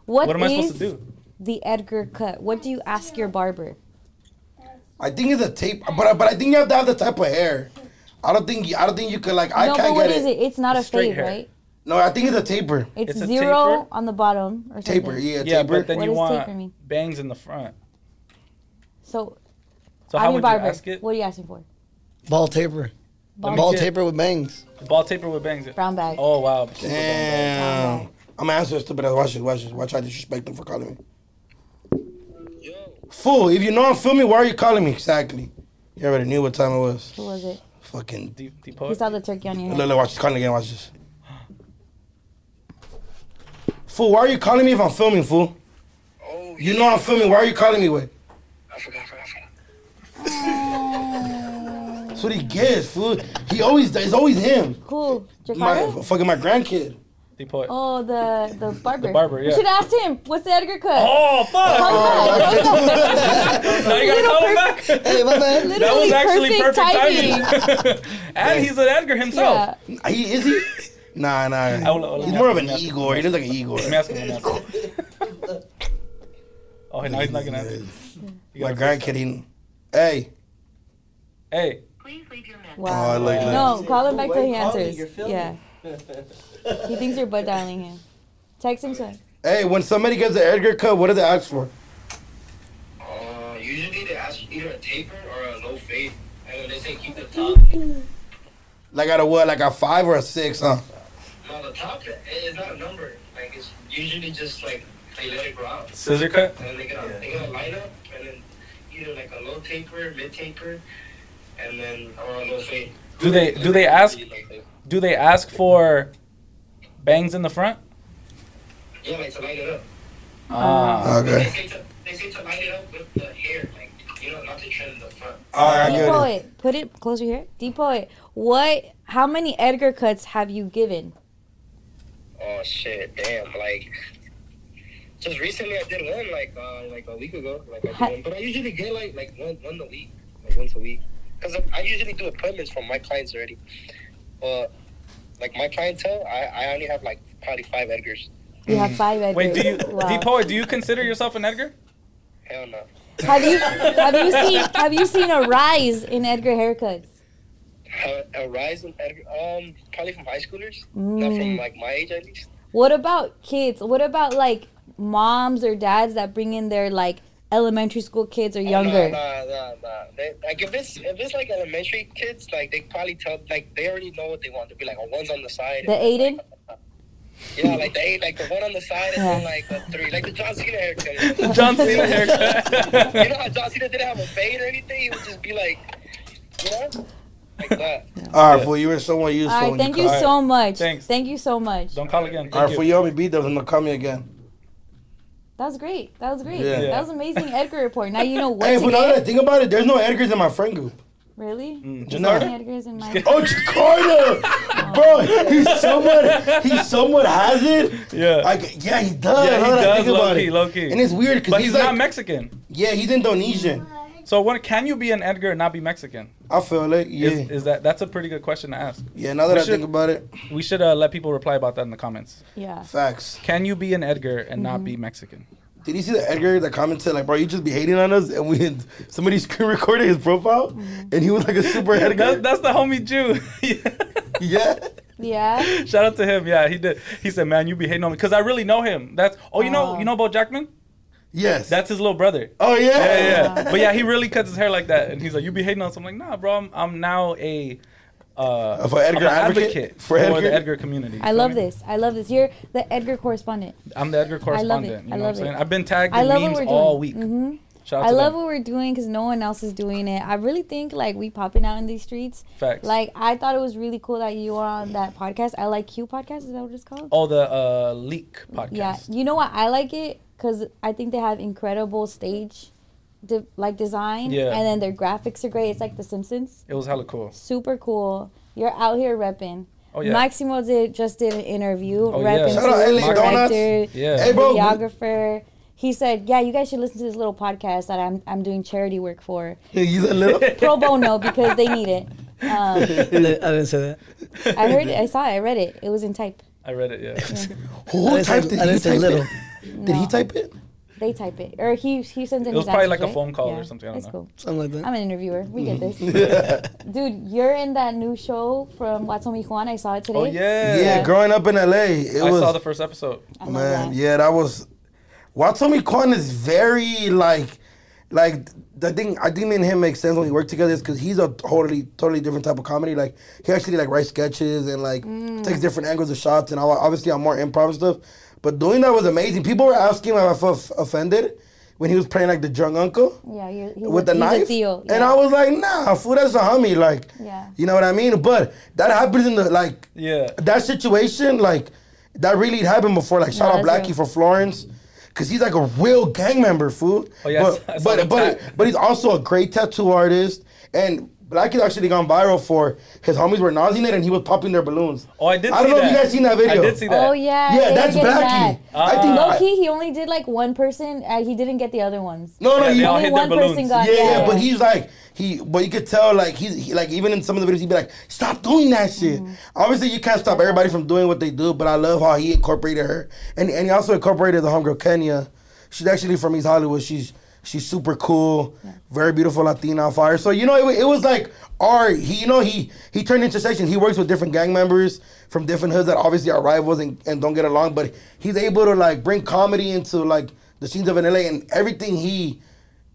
what, what am I supposed to do? The Edgar cut. What do you ask your barber? I think it's a tape, but but I think you have to have the type of hair. I don't think I don't think you could like I no, can't but what get is it. it? It's not a Straight fade, hair. right? No, I think it's a taper. It's, It's a zero taper? on the bottom or something. Taper, yeah, yeah, taper. but then What you does taper want mean? bangs in the front. So, So I'm how your would barber. you ask it? What are you asking for? Ball taper. Ball- Ball get- taper with bangs. Ball taper with bangs. Brown bag. Oh wow. super. Damn. I'm gonna answer stupid ass. Watch this, watch this. Watch how I disrespect them for calling me. Fool, if you know I'm filming, why are you calling me? Exactly. You already knew what time it was. Who was it? Fucking. Deep, deep He saw the turkey on your Look, head. look, watch this. Calling again, watch this. Fool, why are you calling me if I'm filming, fool? Oh, You know I'm filming. Why are you calling me with? I forgot, I forgot, I forgot. That's what he gets, fool. He always, it's always him. Who? My, fucking my grandkid. Deep poet. Oh, the the barber. barber, yeah. You should ask him. What's the Edgar cut? Oh fuck! Oh, now you gotta call him back. Hey, my man. That was actually perfect, timing. timing. and he's an Edgar himself. Yeah. He, is he? Nah, nah. will- I will He's more of an ask. Igor. He looks like an Igor. Let me ask him. Let me ask him. Oh, now he's not gonna answer. You My gotta grandkid. Hey. Hey, Oh, I Wow. like that. no, call him back till he Wait, call me, answers. Yeah. he thinks you're butt dialing him. Text him son. Hey, when somebody gets an Edgar cut, what do they ask for? Uh, usually they ask either a taper or a low fade, and they say keep the top. Like at a what? Like a five or a six, huh? No, the top eh, is not a number. Like it's usually just like they let it grow out, scissor cut. and then they get a they get a line up, and then either like a low taper, mid taper, and then or a low fade. Do they do they ask do they ask for bangs in the front? Yeah, like to light it up. Ah, ah They Okay. say to they say to light it up with the hair, like you know, not to trim the front. All right, I Deep get it. poet, put it closer here. Deep poet, what? How many Edgar cuts have you given? Oh shit, damn! Like, just recently I did one like uh like a week ago. Like I did one, but I usually get like like one one a week, like once a week, because I, I usually do appointments from my clients already. But like my clientele, I I only have like probably five Edgars. You have five Edgars. wait. Do you Wow. Deep Do you consider yourself an Edgar? Hell no. Have you have you seen have you seen a rise in Edgar haircuts? A, rise in um, probably from high schoolers, not Mm. from like my age at least. What about kids? What about like moms or dads that bring in their like elementary school kids or Oh, younger? Nah, nah, nah. They, like if it's if it's like elementary kids, like they probably tell like they already know what they want to be like. A one's on the side. The Aiden? Yeah, like the eight, like the one on the side, and then like the three, like the John Cena haircut. The John Cena haircut. you know how John Cena didn't have a fade or anything? He would just be like, you know, like that. All right, fool, you were someone you All so right, thank you call. so much. Thanks. Thank you so much. Don't call again. All right, Thank fool, you. you owe me beat those. I'm gonna call me again. That was great. That was great. Yeah. That was amazing Edgar report. Now you know what Hey, to but now that I think about it, there's no Edgars in my friend group. Really? Mm, There's no. no Edgars in my. Oh, Jakarta, bro, he somewhat, he somewhat has it. Yeah. Like, yeah, he does. Yeah, he now that I does, low-key, low-key. And it's weird because but he's, he's not like, Mexican. yeah, he's Indonesian. So when can you be an Edgar and not be Mexican? I feel like, yeah, Is, is that that's a pretty good question to ask? yeah. Now that we I should- think about it, We should uh, let people reply about that in the comments. Yeah. facts. Can you be an Edgar and Mm-hmm. not be Mexican? Did you see the Edgar that commented like, bro, you just be hating on us, and we had somebody screen recorded his profile, Mm-hmm. and he was like a super Edgar. That, that's the homie Jew. yeah. Yeah. Shout out to him. Yeah, he did. He said, "Man, you be hating on me because I really know him." That's oh, you know, Oh. you know Bo Jackman? Yes. That's his little brother. Oh yeah. Yeah, yeah. yeah. But yeah, he really cuts his hair like that, and he's like, "You be hating on us." I'm like, "Nah, bro. I'm, I'm now a uh, For Edgar I'm an advocate? for, For Edgar? the Edgar community." I love feel me? this. I love this. You're the Edgar correspondent. I'm the Edgar correspondent. You I know love what I'm it. saying? I've been tagged in memes we're all doing. week. hmm Shout out I to love them. what we're doing because no one else is doing it. I really think like we popping out in these streets. Facts. Like I thought it was really cool that you were on that podcast. I like Q podcast. Is that what it's called? Oh, the uh, leak podcast. Yeah. You know what? I like it because I think they have incredible stage, de- like design. Yeah. And then their graphics are great. It's like The Simpsons. It was hella cool. Super cool. You're out here repping. Oh yeah. Maximo did just did an interview. Oh, yeah. repping Shout out too, LA Donuts. director, Yeah. Hey, bro. videographer. He said, "Yeah, you guys should listen to this little podcast that I'm I'm doing charity work for, He's a little. pro bono because they need it." Um, I didn't, say that. I heard it. I saw it. I read it. It was in type. I read it. Yeah. Who I typed it? I didn't say typed little. It? Did he type it? They type it, or he he sends in. It was his probably answers, like a phone call or something, I don't That's know. cool. Something like that. I'm an interviewer. We get this, dude. You're in that new show from Watsomi Juan. I saw it today. Oh yeah. Yeah, growing up in LA, it I was saw the first episode. I man. that. Yeah, that was. Watomi Kwan is very like, like the thing. I think me and him make sense when we work together is because he's a totally, totally different type of comedy. Like he actually like writes sketches and like Mm. takes different angles of shots. And obviously, I'm more improv stuff. But doing that was amazing. People were asking if I felt offended when he was playing like the drunk uncle Yeah, you're, he's with a, the knife. A Theo. And. I was like, nah, fool, that's a homie. Like, Yeah. you know what I mean? But that happens in the like Yeah. that situation, like that really happened before. Like shout No, out Blackie real. for Florence. Cause he's like a real gang member, fool. Oh, yeah, but saw- I saw but but, but he's also a great tattoo artist. And Blackie's actually gone viral for his homies were nauseating it and he was popping their balloons. Oh, I did. See. I don't know that. if you guys seen that video. I did see that. Oh yeah. Yeah, they were that's getting Blackie. mad. I think Low key, he only did like one person. Uh, he didn't get the other ones. No, no, Yeah, he, Only hit their one person got. yeah, yeah, yeah, but he's like he, but you could tell like he's he, like even in some of the videos he'd be like, stop doing that shit. Mm-hmm. Obviously, you can't stop everybody from doing what they do, but I love how he incorporated her, and and he also incorporated the homegirl Kenya. she's actually from East Hollywood. She's she's super cool, very beautiful Latina on fire. So you know, it, it was like our he, you know, he he turned intersection. He works with different gang members from different hoods that obviously are rivals and, and don't get along, but he's able to like bring comedy into like the scenes of an LA and everything he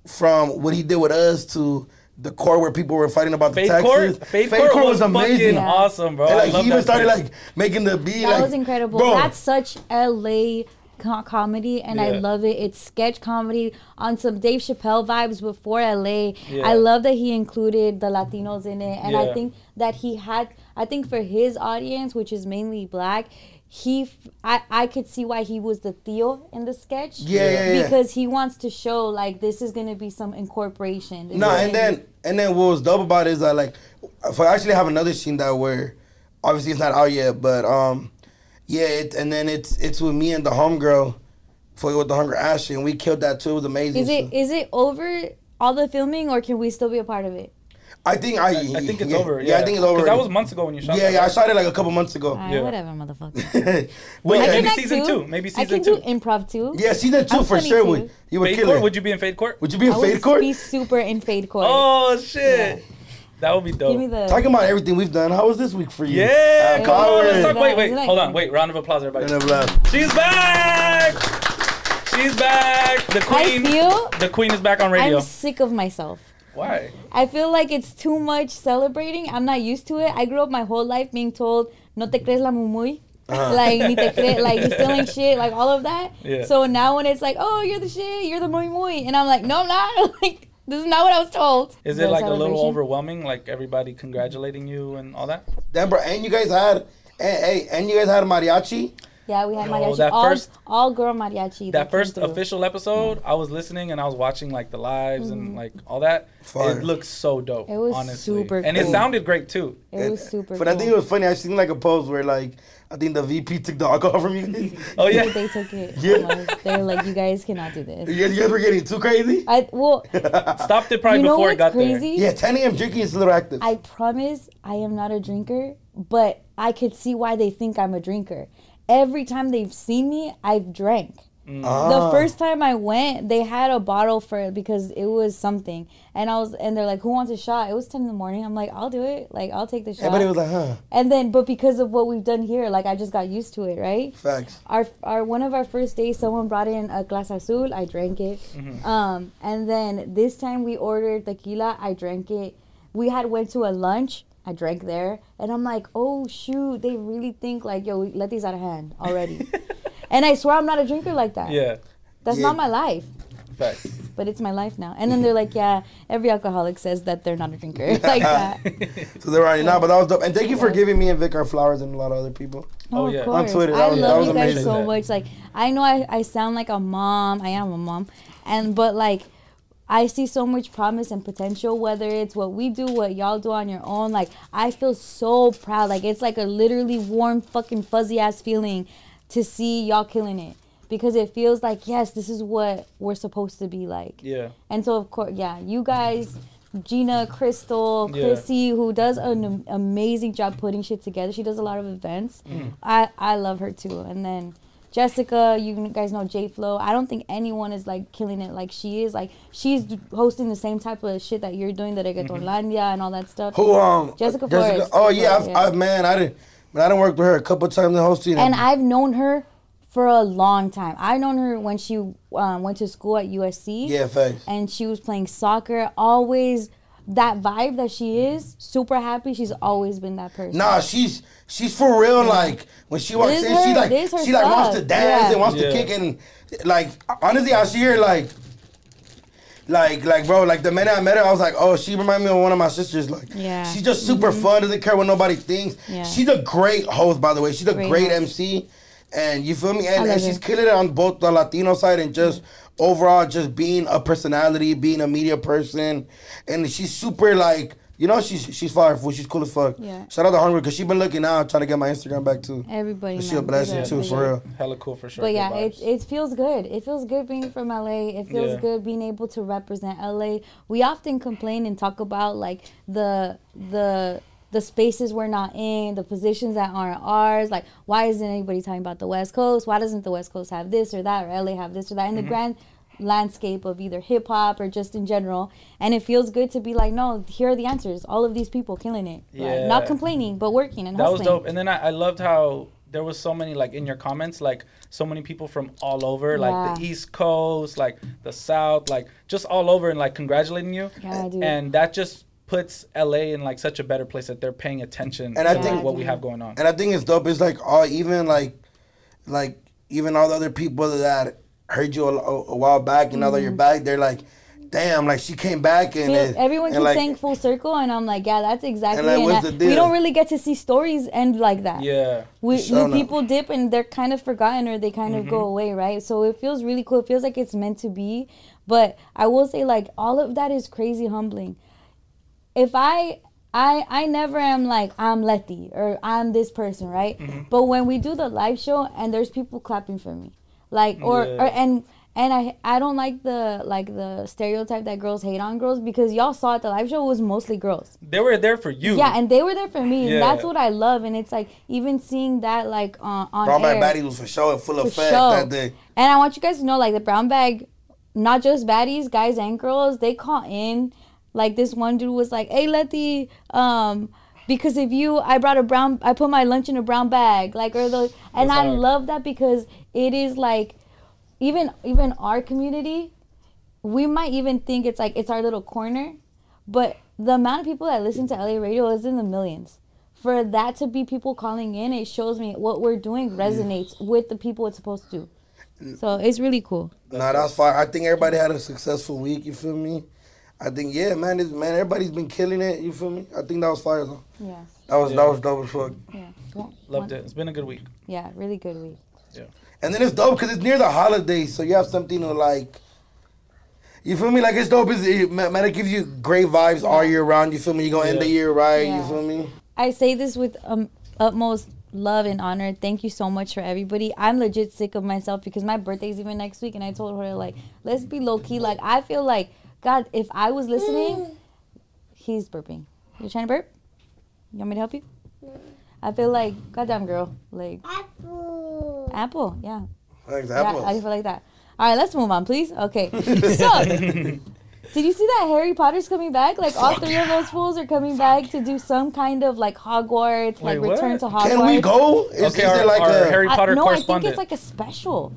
from what he did with us to the court where people were fighting about the Fade taxes. Court, Fade Court was, fucking Yeah. awesome, bro. And, I like love he even that started shit. like making the beat. That like, was incredible. bro, That's such LA co- comedy, and I love it. It's sketch comedy on some Dave Chappelle vibes before LA. Yeah. I love that he included the Latinos in it, and I think that he had. I think for his audience, which is mainly black. He, f- I, I could see why he was the Theo in the sketch. Yeah, yeah, yeah. Because he wants to show like this is gonna be some incorporation. This No, is and gonna then and then what was dope about it is that like, if I actually have another scene that where, obviously it's not out yet, but um, yeah, it, and then it's it's with me and the homegirl, for with the hunger Ashley, and we killed that too. It was amazing. Is it is it over all the filming, or can we still be a part of it? I think I. I think it's yeah, over. Yeah, I think it's over. Because that was months ago when you shot. yeah, that, yeah, I right? shot it like a couple months ago. Alright, Yeah. whatever, motherfucker. Wait, Wait, yeah, maybe can act season two. Maybe I season can two. do improv too. yeah, season two I'm for funny sure. Would you would Fade kill court? it? Would you be in Fade Court? Would you be in I Fade would Court? be super in fade court. Oh shit, that would be dope. Give me the. Talking about everything we've done. How was this week for you? yeah, Uh, come on, let's talk. Wait, wait, hold on, wait. Round of applause, everybody. And I'm She's back. She's back. The I queen. feel The queen is back on radio. I'm sick of myself. Why? I feel like it's too much celebrating. I'm not used to it. I grew up my whole life being told, "No te crees la mumuy." Uh-huh. Like, ni te cre- like you're stealing shit, like all of that. Yeah. So now when it's like, oh, you're the shit, you're the muy muy, and I'm like, no, I'm not. like, this is not what I was told. Is it like a little overwhelming? Like everybody congratulating you and all that? damn, bro. And you guys had, and, hey, and you guys had mariachi. Yeah, we had Yo, mariachi. that all, first- all girl mariachi. That came first official episode, I was listening and I was watching like the lives and Mm-hmm. like all that. Fire. It looks so dope. It was honestly. super and it sounded great too. It was super. But cool. I think it was funny. I seen like a post where like I think the VP took the alcohol from you. guys. Oh yeah. they took it. Yeah. They were like, you guys cannot do this. you, guys, you guys were getting too crazy. I well, Stopped it probably you know before it got crazy? Yeah, 10 a.m. drinking is a little active. I promise I am not a drinker, but I could see why they think I'm a drinker. Every time they've seen me, I've drank. Ah. The first time I went, they had a bottle for it because it was something, and I was, and they're like, "Who wants a shot?" It was ten in the morning. I'm like, "I'll do it. Like, I'll take the shot." Everybody was like, huh? and then, but because of what we've done here, like, I just got used to it, right? Facts. our our one of our first days someone brought in a glass of azul i drank it Mm-hmm. um and then this time we ordered tequila i drank it we had went to a lunch i drank there and i'm like oh shoot they really think like yo we let these out of hand already and i swear i'm not a drinker like that Yeah. that's Yeah. not my life Facts. but it's my life now and then they're like yeah every alcoholic says that they're not a drinker like that So they're already now, but that was dope. And thank you for giving me and Vic our flowers and a lot of other people. Oh, of yeah. On. Twitter, I was- love you guys amazing. so much. Like I know I, I sound like a mom. I am a mom, and but like I see so much promise and potential. Whether it's what we do, what y'all do on your own, like I feel so proud. Like it's like a literally warm, fucking fuzzy ass feeling to see y'all killing it because it feels like yes, this is what we're supposed to be like. Yeah. And so, of course, yeah, you guys, Gina, Crystal, Yeah. Chrissy, who does an amazing job putting shit together. She does a lot of events. Mm. I, I love her too. And then Jessica, you guys know J Flow. I don't think anyone is like killing it like she is. Like she's hosting the same type of shit that you're doing, the Reggaetonlandia and all that stuff. Who um Jessica Flores. Oh yeah, I've, Yeah. I, man, I didn't. Man, I didn't work with her a couple times in hosting. and I've known her for a long time. I've known her when she um, went to school at USC. yeah, facts. and she was playing soccer. Always that vibe that she is, super happy. She's always been that person. Nah, she's she's for real. Like when she walks This in, her- she like this her she like wants to dance Yeah. and wants Yeah. to kick and like honestly, I see her like. Like, like, bro, like the minute I met her, I was like, oh, she reminded me of one of my sisters. Like, Yeah. she's just super fun, doesn't care what nobody thinks. Yeah. She's a great host, by the way. She's a Great great. MC, and you feel me? And, and she's killing it on both the Latino side and just overall, just being a personality, being a media person, and she's super like, you know, she's she's fire fool. She's cool as fuck. Yeah. Shout out to Hungry because she been looking out, trying to get my Instagram back too. Everybody. She a man, blessing big too, for real. Hella cool for sure. But yeah, it, it feels good. It feels good being from LA. It feels Yeah. good being able to represent LA. We often complain and talk about like the the the spaces we're not in, the positions that aren't ours. Like, why isn't anybody talking about the West Coast? Why doesn't the West Coast have this or that, or LA have this or that? In the mm-hmm. grand landscape of either hip hop or just in general. And it feels good to be like, no, here are the answers. All of these people killing it. Like, not complaining, but working and That was dope. And then I, I loved how there was so many like in your comments, like so many people from all over, like the East Coast, like the South, like just all over, and like congratulating you. Yeah, dude. And that just puts LA in like such a better place that they're paying attention And I to think- what we have going on. And I think it's dope. It's like all even like, like even all the other people that heard you a, a, a while back, and now that you're back, they're like, damn, like she came back and, Feel- it- everyone keeps like, saying full circle, and I'm like, yeah, that's exactly. like, and what's I- the we don't really get to see stories end like that. Yeah. we, sure we- people dip and they're kind of forgotten or they kind of Mm-hmm. go away, right? So it feels really cool. It feels like it's meant to be. But I will say, like, all of that is crazy humbling. If I, I, I never am like I'm Letty or I'm this person, right? Mm-hmm. But when we do the live show and there's people clapping for me, like, or, Yeah. or and. And I I don't like the like the stereotype that girls hate on girls because y'all saw at the live show it was mostly girls. They were there for you. Yeah, and they were there for me. And Yeah. that's what I love. And it's like even seeing that like on on Brown air, Bag Baddies was for sure full of fact sure. that day. And I want you guys to know like the brown bag, not just baddies, guys and girls, they call in. Like this one dude was like, "Hey, Letty, um." Because if you, I brought a brown. I put my lunch in a brown bag, like or the, and That's I hard. love that because it is like, even even our community, we might even think it's like it's our little corner, but the amount of people that listen to LA radio is in the millions. For that to be people calling in, it shows me what we're doing resonates with the people it's supposed to. So it's really cool. Nah, that's fine. I think everybody had a successful week. You feel me? I think yeah, man. It's, man, everybody's been killing it. You feel me? I think that was fire though. Yeah, That was that was dope as fuck. yeah. Well, Loved one- it. It's been a good week. Yeah, really good week. And then it's dope because it's near the holidays, so you have something to like. You feel me? Like it's dope. It's, it, man, man, it gives you great vibes all year round. You feel me? You gonna end the year right. Yeah. You feel me? I say this with um, utmost love and honor. Thank you so much for everybody. I'm legit sick of myself because my birthday's even next week, and I told her like, let's be low key. Like I feel like God, if I was listening, he's burping. You trying to burp? You want me to help you? I feel like, goddamn girl, like Apple. Apple. Yeah, Thanks, yeah. apples. I feel like that. All right, let's move on, please. Okay, so. Did you see that Harry Potter's coming back? Like all three of those fools are coming back to do some kind of like Hogwarts, like Wait, return what? to Hogwarts. Can we go? Is, Okay, is our- there like our a? Harry I- Potter no, I think it's like a special.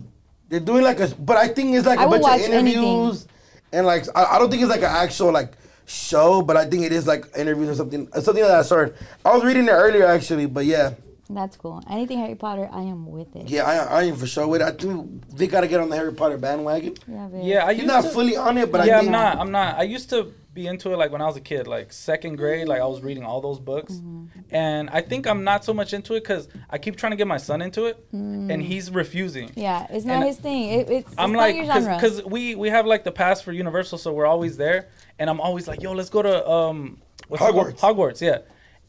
They're doing like a, but I think it's like I a will bunch watch of interviews and like I, I don't think it's like an actual like show, but I think it is like interviews or something, uh, something like that sort. I was reading it earlier actually, but yeah, That's cool. Anything Harry Potter, I am with it. yeah, I, I ain't for sure with it. I think they gotta get on the Harry Potter bandwagon. Yeah, babe. Yeah, I He's used not to, fully on it, but yeah, I I'm not. I'm not. I used to be into it like when I was a kid, like second grade. Like I was reading all those books, Mm-hmm. and I think I'm not so much into it because I keep trying to get my son into it, and he's refusing. Mm. Yeah, it's not And his thing. It, it's, I'm it's like, not your genre. because we we have like the pass for Universal, so we're always there, and I'm always like, yo, let's go to um, what's? Hogwarts. Hogwarts, yeah.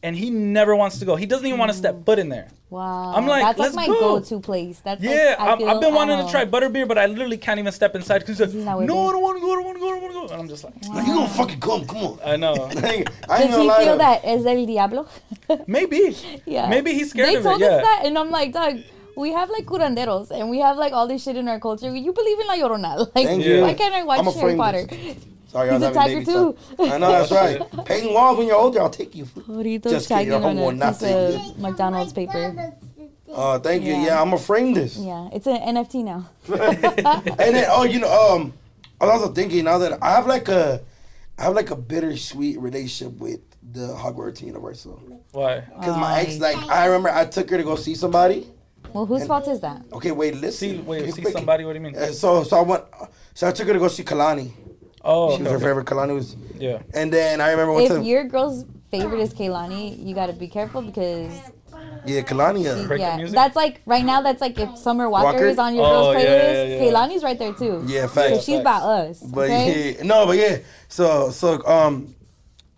And he never wants to go. He doesn't even want to step mm. foot in there. wow, I'm like, that's let's like my go. go-to place. That's Yeah, like, I I'm, feel I've been wanting at to try home. butterbeer, but I literally can't even step inside because he's He's like, not no, with I don't want to go, I don't want to go, I don't want to go, I don't want to go. And I'm just like, like, you gonna fucking come, come on. I know. I ain't, Does he feel to that es del diablo? Maybe. yeah. Maybe he's scared they of it. They told Yeah. us that, and I'm like, Doug. We have like curanderos and we have like all this shit in our culture. You believe in La Llorona? Like, Thank you. why can't I watch I'ma Harry Potter? This. Sorry, I He's a having tiger baby too. talk. I know that's right. Painting walls when you're older, I'll take you. Burritos Just kidding, tagging I on will a not piece take of McDonald's paper. Uh, thank you. Yeah. Yeah, I'm gonna frame this. Yeah, it's an NFT now. and then oh, you know, um, I was also thinking now that I have like a, I have like a bittersweet relationship with the Hogwarts Universal. Why? Because my ex, like, I remember I took her to go see somebody. Well, whose fault is that? Okay, wait, listen. See, wait, Okay, see quick. somebody? What do you mean? Uh, so, so I went. So I took her to go see Kehlani. Oh, She was her okay. favorite. Kehlani was. yeah. And then I remember one If time. your girl's favorite is Kehlani, you gotta be careful because Yeah, Kehlani. Uh, yeah, music? that's like right now. That's like if Summer Walker, Walker? is on your Oh, girl's playlist, yeah, yeah. Kehlani's right there too. yeah, So facts. she's facts. about us. But okay? yeah, no, but yeah. So, so um,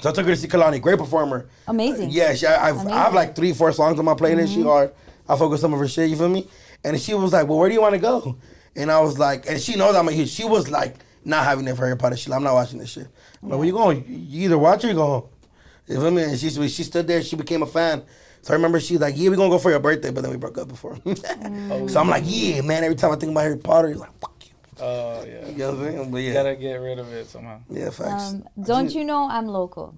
so I took her to see Kehlani. Great performer. Amazing. Yeah, she, I, I've, I have Mm-hmm. like three, four songs on my playlist. She hard. I focus with some of her shit. You feel me? And she was like, "Well, where do you want to go?" And I was like, and she knows I'm a huge. She was like, not having it for Harry Potter shit. I'm not watching this shit. I'm like, where you going? You either watch or you go home. You feel me? And she she stood there. She became a fan. So I remember she's like, "Yeah, we're gonna go for your birthday," but then we broke up before. So I'm like, "Yeah, man." Every time I think about Harry Potter, he's like, "Fuck you." Oh yeah. You know what I'm saying? But You yeah, gotta get rid of it somehow. yeah, facts. Um, don't you know I'm local?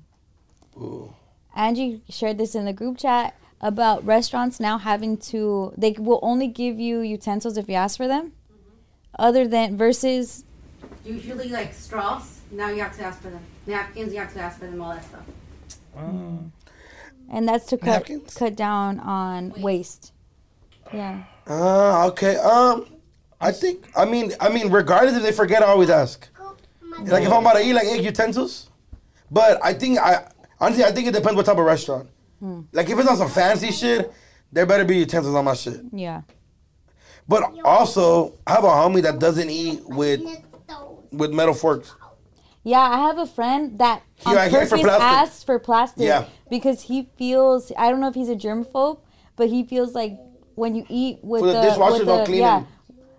Ooh. Angie shared this in the group chat about restaurants now having to they will only give you utensils if you ask for them. Other than versus Usually like straws. Now you have to ask for them. Napkins, you have to ask for them. All that stuff. and that's to cut Napkins? cut down on waste. Yeah. Uh, okay. Um, I think. I mean, I mean, regardless if they forget, I always ask. Like if I'm about to eat, like egg utensils. But I think I honestly, I think it depends what type of restaurant. Like if it's on some fancy shit, there better be utensils on my shit. Yeah. But also, I have a homie that doesn't eat with with metal forks. Yeah, I have a friend that He- on I get for asks for plastic Yeah. because he feels I don't know if he's a germaphobe, but he feels like when you eat with For the the, dishwasher, with don't the clean yeah,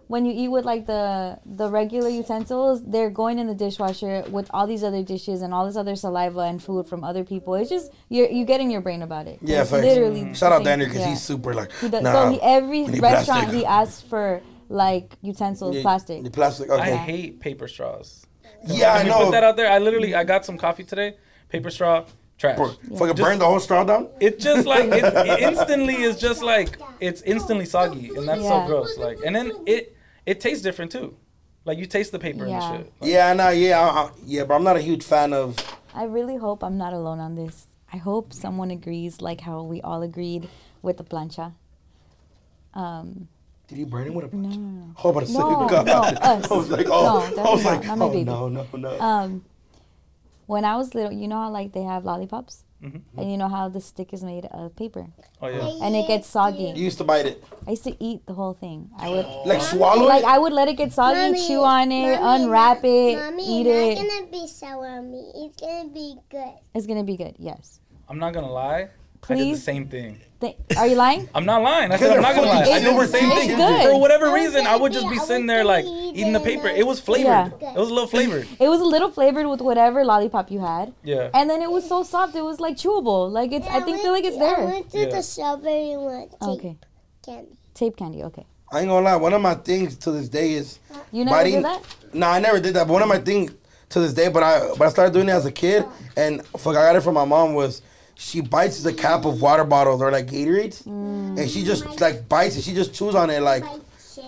when you eat with like the the regular utensils, they're going in the dishwasher with all these other dishes and all this other saliva and food from other people. It's just you you get in your brain about it. Yeah, It's facts. literally. Mm. Shout out Daniel because yeah. he's super like. He does, nah, so he, every restaurant plastic. he asks for like utensils, Yeah, plastic. The plastic. Okay. I hate paper straws. Yeah, I Can you know. put that out there? I literally I got some coffee today. Paper straw, trash. Bro, Fucking Just- burn the whole straw down. It just like it, it instantly is just like it's instantly soggy and that's Yeah. so gross. Like and then it it tastes different too. Like you taste the paper Yeah. and shit. Like, Yeah, nah, yeah, I, I- yeah, but I'm not a huge fan of. I really hope I'm not alone on this. I hope someone agrees, like how we all agreed with the plancha. Um, Did you burn it with a punch? no, no, Oh, but No, God. no, us. I was like, No, oh, I was like, not. Not oh baby. no, no, no. no. Um, when I was little, you know how like they have lollipops, and you know how the stick is made of paper, Oh yeah. and it gets soggy. you used to bite it, I used to eat the whole thing. I would like swallow like it. I would let it get soggy, Mommy, chew on it, Mommy, unwrap it, Mommy, eat it's it. not gonna be sour on me. It's gonna be good. It's gonna be good. Yes. I'm not gonna lie. I did the same thing. Th- are you lying? I'm not lying. I said I'm not gonna lie. fucking I did the same stupid. thing. Good. For whatever reason, I would just be be- sitting there like eating the paper. It was flavored. Yeah. It was a little flavored. It was a little flavored with whatever lollipop you had. Yeah. And then it was so soft, it was like chewable. Like it's, I think, feel like it's I there. went to Yeah. the strawberry one. Take Okay, candy. tape candy. Okay, I ain't gonna lie. One of my things to this day is you never biting. did that. No, I never did that. But one of my things to this day, but I but I started doing it as a kid, oh. and fuck, I got it from my mom was. She bites the cap of water bottles or like Gatorades, Mm. and she just like bites it. She just chews on it like,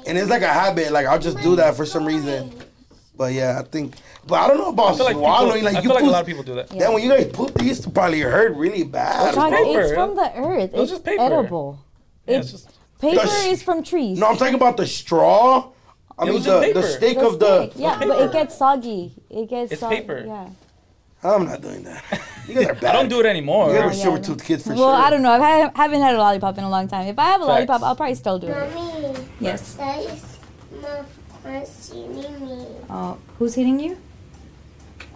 and it's like a habit. Like I'll just do that for some reason. But yeah, I think. But I don't know about I feel like swallowing. people, like I you feel like a lot of people do that. Then when you guys poop, they used to probably hurt really bad. Dog, paper, it's yeah. from the earth. was It's just paper. edible. Yeah, It's, it's just paper The sh- is from trees. No, I'm talking about the straw. I It mean was the, just the stick The of the. yeah, paper. but it gets soggy. It gets. It's soggy. paper. Yeah. I'm not doing that. You guys are bad. I don't do it anymore. You guys are yeah, silver no. tooth kids for well, sure. I don't know. I ha- haven't had a lollipop in a long time. If I have a Facts. lollipop, I'll probably still do it. Mommy, Yes. that is my Juan seeing me. Oh, who's hitting you?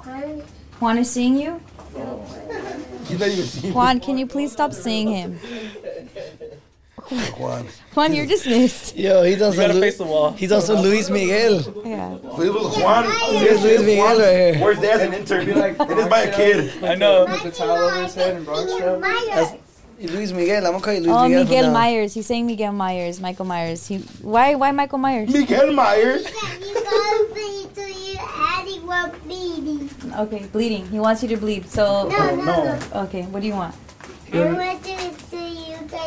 Juan, Juan is seeing you. He's not even seeing Juan, can you please stop seeing him? Juan. Juan, you're dismissed. Yo, he's You also gotta Lu- face the wall. he's also Luis Miguel. Yeah. But it was Juan. Here's Luis Miguel right here. Where's there as an intern? Like, it is by a kid. I know. Put the towel over his head and Bronx That's- Luis Miguel. I'm gonna call you Luis Oh, Miguel. from Miguel now. Myers. He's saying Miguel Myers. Michael Myers. He. Why? Why Michael Myers? Miguel Myers. You gotta be you adding one baby. Okay, bleeding. He wants you to bleed. So. No, no, oh, no. Okay. What do you want? I want to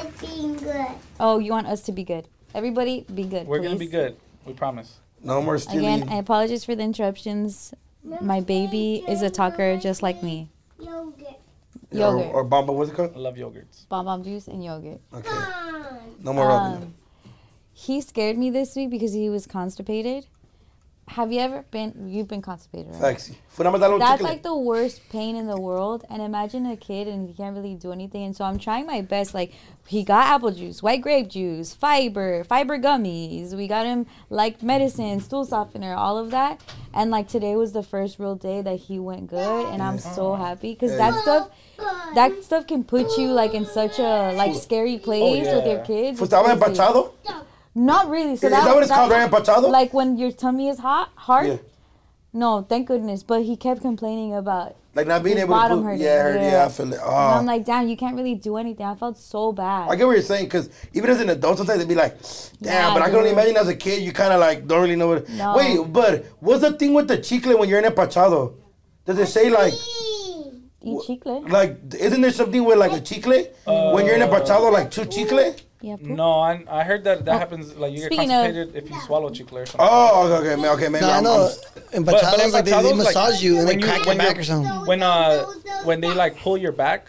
see you being good. Oh, you want us to be good. Everybody, be good. We're gonna be good. We promise. No more stealing. Again, I apologize for the interruptions. My baby is a talker just like me. Yogurt. Yogurt. Or, or Bamba, what's it called? I love yogurts. Bomb bomb juice and yogurt. Okay. No more rubbing. Um, he scared me this week because he was constipated. Have you ever been? You've been constipated, right? Facts. Fue nada más darle un That's like the worst pain in the world. And imagine a kid and he can't really do anything. And so I'm trying my best. Like he got apple juice, white grape juice, fiber, fiber gummies. We got him like medicine, stool softener, all of that. And like today was the first real day that he went good, and I'm so happy because that stuff, that stuff can put you like in such a like scary oh, place with your kids. Fue estaba It's crazy. empachado? Not really. So Is that what it's called, right? Empachado? Like when your tummy is hot, hard. Yeah. No, thank goodness. But he kept complaining about. Like not being His able to bottom put, hurting, yeah, hurt, yeah, yeah. I feel it. And Oh. I'm ah. like, damn, you can't really do anything. I felt so bad. I get what you're saying because even as an adult, sometimes they'd be like, "Damn," Yeah, but I can only imagine as a kid, you kind of like don't really know what. No. Wait, but what's the thing with the chicle when you're in a empachado? Does it say like, Eat chicle. like, isn't there something with like a chicle uh, when you're in a empachado, like two chicle? Yeah, poop. No, I, I heard that that happens like you get Speaking of- constipated if you swallow chicle or something. Oh, okay, okay, ma- okay, maybe. No, I I'm, know. I'm- In But- but like they, they empachados, like, massage you and they when you- crack your back or something. when uh when they like pull your back,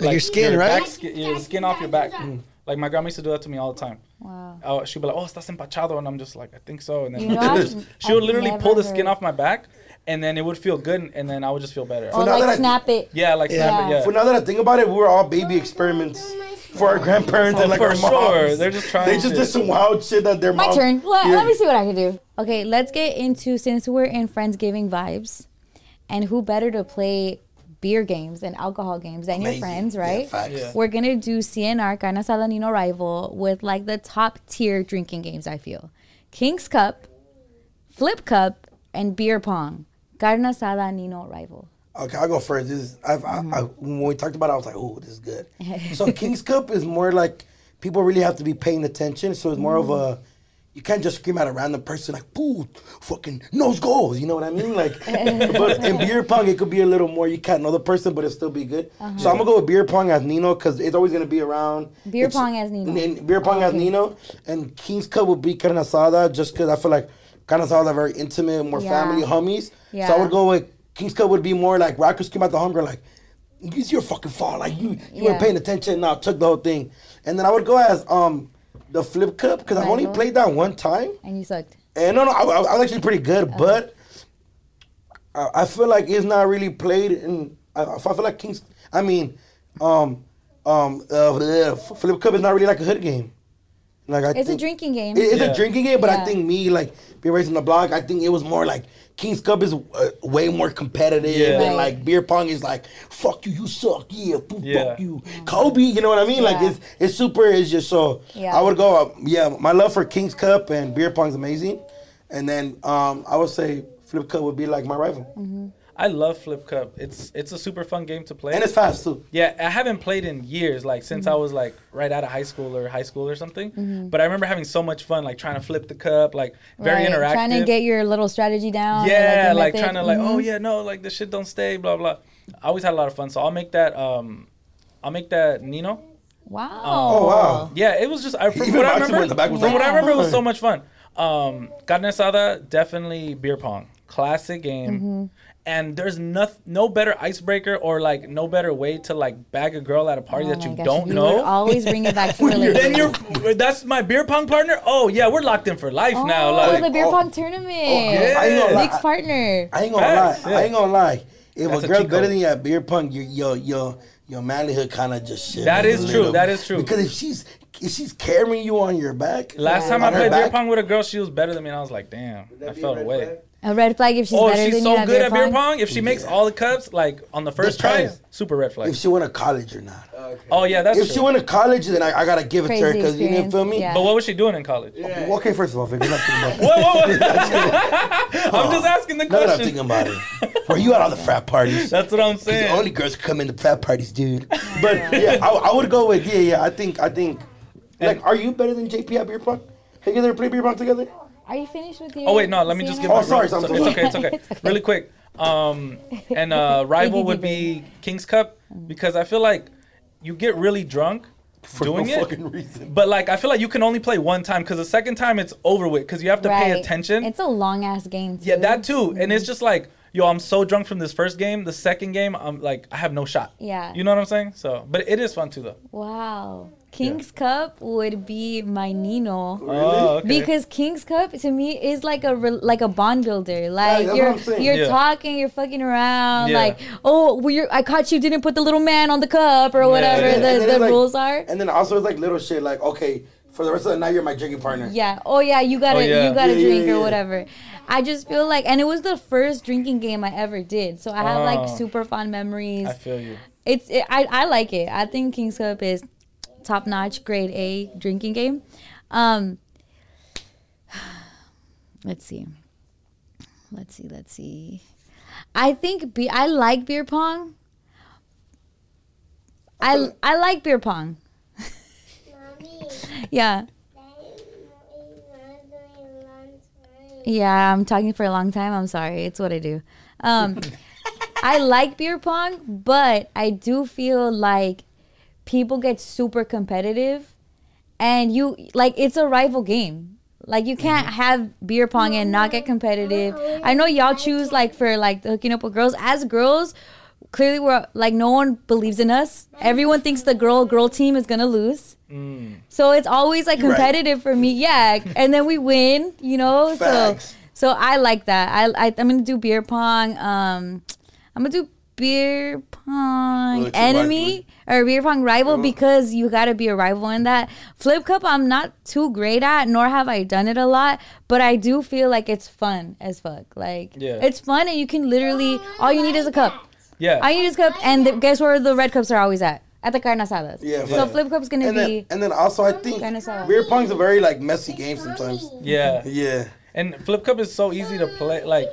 Like your skin, your right? back skin, your skin off your back. Like my grandma used to do that to me all the time. Wow. Oh, she'd be like, "Oh, estás empachado," and I'm just like, "I think so." And then You know, she would I've- just, she would I've literally pull the skin off my back, and then it would feel good, and then I would just feel better. Or now that I- like snap it. yeah, like snap it, Yeah. yeah. But now that I think about it, we were all baby experiments for our grandparents and oh, like For our moms. sure. They're just trying They just shit. did some wild shit that their My mom. turn. Let, Yeah. let me see what I can do. Okay, let's get into since we're in Friendsgiving vibes, and who better to play beer games and alcohol games than your Amazing. friends, Yeah, right? facts. Yeah. We're gonna do CNR Carne Asada Nino Rival with like the top tier drinking games. I feel King's Cup, Flip Cup, and Beer Pong. Carne Asada Nino Rival. Okay, I'll go first. This is, I've, Mm-hmm. I, I, when we talked about it, I was like, oh, this is good. so King's Cup is more like people really have to be paying attention. So it's more of Mm-hmm. a, you can't just scream at a random person like, boo, fucking nose goals. You know what I mean? Like, but in beer pong, it could be a little more, you can't know the person, but it'll still be good. Uh-huh. So I'm going to go with beer pong as Nino because it's always going to be around. Beer It's- pong as Nino. N- beer pong as Okay. Nino. And King's Cup would be carne asada just because I feel like carne asada are very intimate, more Yeah. family, homies. So I would go with King's Cup would be more like Rockers came out the hunger, like it's your fucking fault. Like you, you weren't Yeah. paying attention. Now took the whole thing, and then I would go as um the flip cup because I've only played that one time, And you sucked. and no, no, I, I was actually pretty good, Uh-huh. but I, I feel like it's not really played. In I, I feel like King's. I mean, um, um, uh, the flip cup is not really like a hood game. Like I It's a drinking game. it- it's Yeah. a drinking game, but I think me like being raised on the block, I think it was more like King's Cup is uh, way more competitive, Yeah. and like beer pong is like fuck you, you suck, yeah, fuck Yeah. you, Kobe. You know what I mean? Like it's it's super. It's just so. Yeah. I would go. Uh, yeah, my love for King's Cup and beer pong is amazing, and then um, I would say Flip Cup would be like my rival, Mm-hmm. I love Flip Cup. It's it's a super fun game to play. and it's fast too. Yeah, I haven't played in years, like since Mm-hmm. I was like right out of high school or high school or something. But I remember having so much fun, like trying to flip the cup, like very Right, interactive. Trying to get your little strategy down. yeah, your like method. trying to like, oh Mhm. yeah, no, like this shit don't stay, blah blah. I always had a lot of fun, so I'll make that. Um, I'll make that Nino. Wow. Oh wow. Yeah, it was just I, from Even what I remember. in the back was from like, what I remember, it was "Oh." so much fun. Um, carne asada, definitely beer pong, classic game. And there's no, no better icebreaker or like no better way to like bag a girl at a party Oh that you gosh, don't you know. would always bring it back to When you're- then you're that's my beer pong partner. Oh yeah, we're locked in for life Oh, now. Like the beer oh. pong oh, tournament. Oh, yeah. I ain't gonna lie. Nick's partner. I ain't gonna Facts, lie. yeah. I ain't gonna lie. If That's a a better than you at beer pong, your your your your manlyhood kind of just shit. That is true, that is true. Because if she's if she's carrying you on your back, Last Yeah. time I played beer pong with a girl, she was better than me, and I was like, damn, I felt away. A red flag if she's Oh, better she's than so you at good beer at beer pong. pong. If she makes all the cups, like on the first try, Depends. super red flag. if she went to college or not. Oh, oh yeah, that's If true. she went to college, then I, I gotta give it to her Crazy because you didn't feel me. experience, but what was she doing in college? Well, okay, first of all, figure, not thinking about Whoa, whoa, whoa. I'm just asking the Now that I'm question. thinking about it, were you at all the frat parties? That's what I'm The saying. only girls come in the frat parties, dude. But yeah, I, I would go with yeah, yeah. I think I think like, are you better than JP at beer pong? Have you ever played beer pong together? Are you finished with your? Oh wait, no. Let me just give. CNR? Oh, my sorry, real- so it's okay. It's okay. It's okay. Really quick. Um, and uh, rival would be King's Cup because I feel like you get really drunk For doing no it. fucking reason. But like I feel like you can only play one time because the second time it's over with because you have to pay attention. It's a long ass game. Too. yeah, that too. And it's just like, yo, I'm so drunk from this first game. The second game, I'm like, I have no shot. Yeah. You know what I'm saying? So, but it is fun too though. Wow. King's Cup would be my Nino. Oh, okay. Because King's Cup to me is like a re- like a bond builder. Like what you're you're Yeah. talking, you're fucking around. Yeah. Like oh, well, you're, I caught you didn't put the little man on the cup or whatever the, the like- rules are. And then also it's like little shit like okay, for the rest of the night you're my drinking partner. Yeah. Oh yeah, you gotta Oh, yeah. you gotta Yeah, yeah, drink yeah. or whatever. I just feel like, and it was the first drinking game I ever did, so I have like Oh. super fond memories. I feel you. It's it, I I like it. I think King's Cup is top notch, grade A drinking game. Um, let's see. let's see, let's see. I think be- I like beer pong. I I like beer pong. Mommy, Yeah. that mommy was doing a long time. Yeah, I'm talking for a long time. I'm sorry. It's what I do. Um, I like beer pong, but I do feel like people get super competitive, and you like it's a rival game. Like you can't mm-hmm. have beer pong and not get mm-hmm. competitive. Mm-hmm. I know y'all choose like for like the hooking up with girls. As girls, clearly we're like no one believes in us. Everyone thinks the girl girl team is gonna lose. Mm. So it's always like You're right. competitive for me. Yeah, and then we win. You know, Facts. so so I like that. I, I I'm gonna do beer pong. Um, I'm gonna do beer pong Well, it's a enemy or beer pong rival because you gotta be a rival in that. Flip cup I'm not too great at, nor have I done it a lot, but I do feel like it's fun as fuck. Like Yeah. it's fun and you can literally all you need is a cup. Yeah. All you need is a cup, and the, guess where the red cups are always at? At the carne asadas. Yeah, So but- flip cup's gonna And be then, and then also, I think Carne asada. beer pong's a very like messy game sometimes. yeah. Yeah. And flip cup is so easy to play. Like,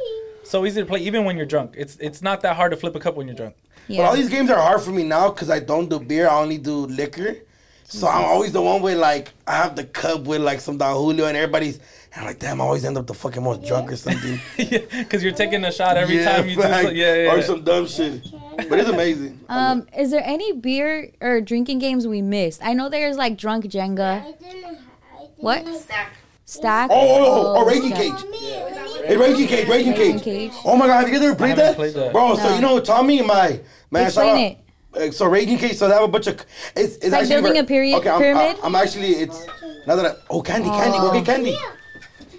so easy to play even when you're drunk. It's it's not that hard to flip a cup when you're drunk. But all these games are hard for me now because I don't do beer. I only do liquor. So I'm always the one with like I have the cup with like some Don Julio and everybody's. And I'm like, damn, I always end up the fucking most drunk or something. yeah, because you're taking a shot every yeah, time you do. So, yeah, yeah. Or yeah. some dumb shit. But it's amazing. Um, is there any beer or drinking games we missed? I know there's like drunk Jenga. I didn't. I didn't What? Stack. Stack. Oh, oh, oh, oh, Raging Stack. Cage. Mommy, mommy, Hey, Raging Cage, Raging Raging Cage. Cage. Oh my god, have you guys ever played that? played that. Bro, so No. you know Tommy, and my man, Explain shout it. uh, so Raging Cage, so they have a bunch of. It's, it's, like actually building ver- a period- okay, I'm, pyramid? I'm, actually it's now that I, oh candy, candy, go get candy.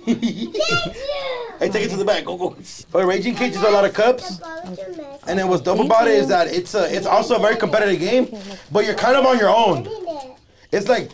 hey, take it to the back, go go. But Raging Cage is a lot of cups. And then what's dope about it is that it's a, it's also a very competitive game, but you're kind of on your own. It's like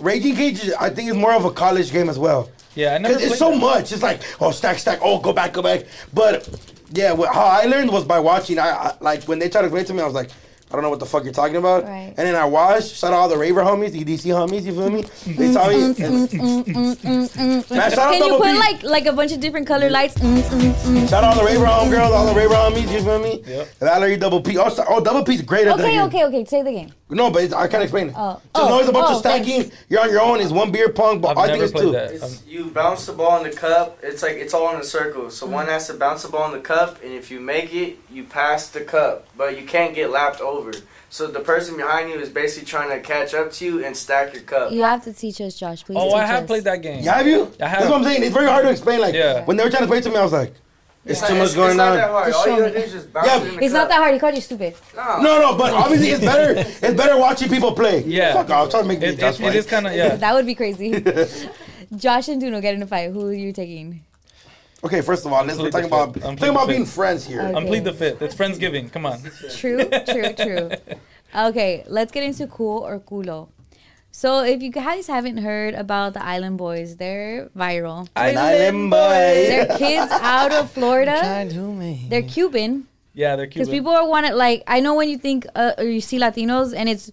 Raging Cage. is- I think is more of a college game as well. Yeah, I never it's so that. much. It's like oh stack stack. Oh go back go back. But yeah, what, how I learned was by watching. I, I like when they tried to explain to me, I was like. I don't know what the fuck you're talking about. Right. And then I watched, shout out all the raver homies, the EDC homies, you feel me? They tell me. and- Man, shout out Can you Double put P. like like a bunch of different color lights? Mm, mm, mm. Shout out all the raver homegirls, all the raver homies, you feel me? Yep. Valerie Double P. Oh, so- oh Double P's great at that Okay, game. okay, okay. Say the game. No, but it's, I can't explain it. Oh. Just know oh, it's a bunch Oh, of stacking. thanks. You're on your own. It's one beer pong, but I've I think never it's played two. that. It's, you bounce the ball in the cup. It's like it's all in a circle. So one mm. has to bounce the ball in the cup, and if you make it, you pass the cup, but you can't get lapped over. So the person behind you is basically trying to catch up to you and stack your cup. You have to teach us, Josh. Please. Oh, teach I have us. played that game. Yeah, have you? I have. That's what I'm saying. It's very hard to explain. Like Yeah. when they were trying to play it to me, I was like, it's It's too much it's, going it's not on. that hard. All you show gotta me. do is just bounce Yeah, it in the It's cup. not that hard. He called you stupid. No. No, no, but obviously it's better. It's better watching people play. Yeah. Fuck off. Trying to make me It, Josh it, it is kind of yeah. That would be crazy. Josh and Duno get in a fight. Who are you taking? Okay, first of all, let's we're talking about. I'm talking about being friends here. Okay. I'm plead the fifth. It's Friendsgiving. Come on. True, true, true. Okay, let's get into cool or culo. So, if you guys haven't heard about the Island Boys, they're viral. An island boy. They're kids out of Florida. Trying to me. They're Cuban. Yeah, they're Cuban. Because people are wanting, like, I know when you think uh, or you see Latinos, and it's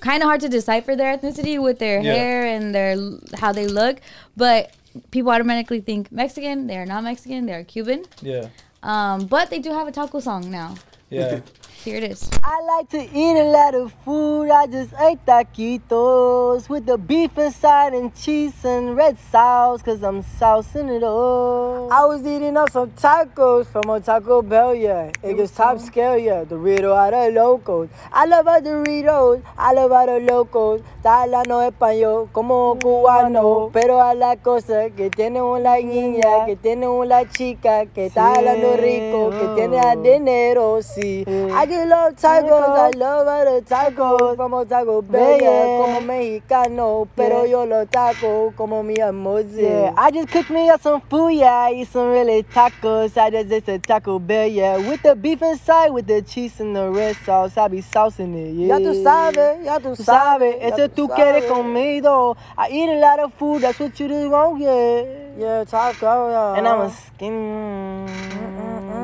kind of hard to decipher their ethnicity with their Yeah. hair and their how they look, but people automatically think Mexican. They are not Mexican. They are Cuban. yeah, Um, but they do have a taco song now. yeah. Here it is. I like to eat a lot of food. I just ate taquitos with the beef inside and cheese and red sauce, cause I'm saucing it all. I was eating up some tacos from a Taco Bell, yeah. It gets top scale, yeah. Dorito out of locos. I love our Doritos. I love our the locos. Está hablando español como mm, cubano. Pero a la cosa que tiene una mm, niña, que tiene una chica, que está hablando rico, que tiene a dinero, sí. I just love tacos, I love all the tacos. Como Taco Bell, yeah, como mexicano. Pero yo los taco como mi amor, yeah. I just cooked me up some food, yeah. I eat some really tacos. I just ate a Taco Bell, yeah. With the beef inside, with the cheese and the red sauce. I be saucing it, yeah. Ya tú sabes, ya tú sabes. Ese tú quieres conmigo. I eat a lot of food, that's what you do wrong, yeah. Yeah, taco, yeah. And I'm a skin.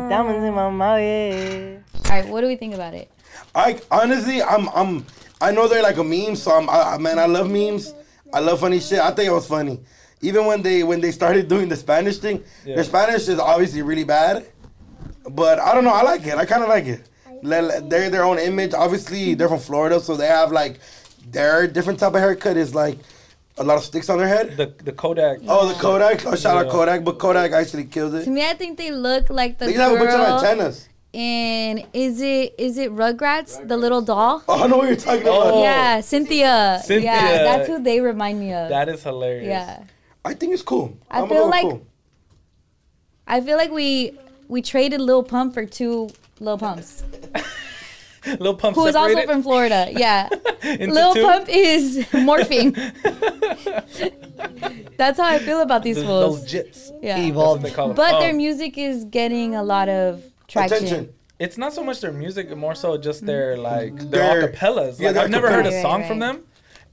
Diamonds in my mouth, yeah. All right, what do we think about it? I honestly, I'm, I'm, I know they're like a meme, so I'm, I, I- man, I love memes. I love funny shit. I think it was funny. even when they when they started doing the Spanish thing, Yeah. their Spanish is obviously really bad. But I don't know. I like it. I kind of like it. Le- They're their own image. Obviously, they're from Florida, so they have like their different type of haircut is like a lot of sticks on their head. The the Kodak. Oh, the Kodak. Oh, shout out Kodak, but Kodak actually killed it. To me, I think they look like the They have a bunch of girl antennas. In is it is it Rugrats, the little doll? Oh, I know what you're talking about. Oh. Yeah, Cynthia. Cynthia. Yeah, that's who they remind me of. That is hilarious. yeah, I think it's cool. I I'm feel gonna go like- I feel like we we traded Lil Pump for two Lil Pumps, Lil Pump who is also from Florida. Yeah, into Lil two? Pump is morphing. that's how I feel about these The- fools. Those jits. Yeah, Evolved. they but Oh. their music is getting a lot of traction. attention. it's not so much their music, more so just their mm-hmm. like their, Their- acapellas. yeah, Like their I've never heard a song Right, from them,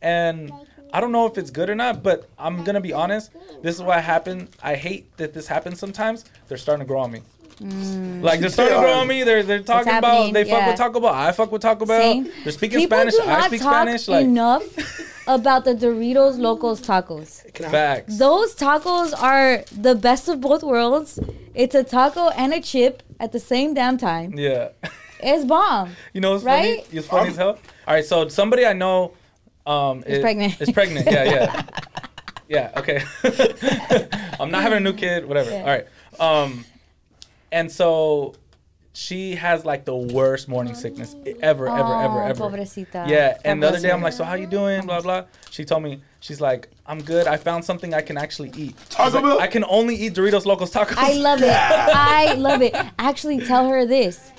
and I don't know if it's good or not. But I'm gonna be honest. This is what happened. I hate that this happens sometimes. They're starting to grow on me. Like they're starting to grow on me. They're they're talking about happening, they fuck yeah. with Taco Bell. I fuck with Taco Bell. Same. They're speaking People Spanish. do I speak talk Spanish. Like enough about the Doritos Locos tacos. facts. Those tacos are the best of both worlds. It's a taco and a chip at the same damn time. Yeah. It's bomb. You know what's Right? funny? It's funny as hell. All right, so somebody I know um, Is pregnant. Is pregnant. Yeah, yeah, yeah. Okay. I'm not having a new kid. Whatever. Yeah. All right. Um, and so she has like the worst morning sickness ever, ever, ever, Oh, ever. pobrecita. Yeah. And the other day I'm like, so how you doing? Blah blah. She told me she's like, I'm good. I found something I can actually eat. She's Taco like, Bell? I can only eat Doritos Locos Tacos. I love it. I love it. Actually, tell her this.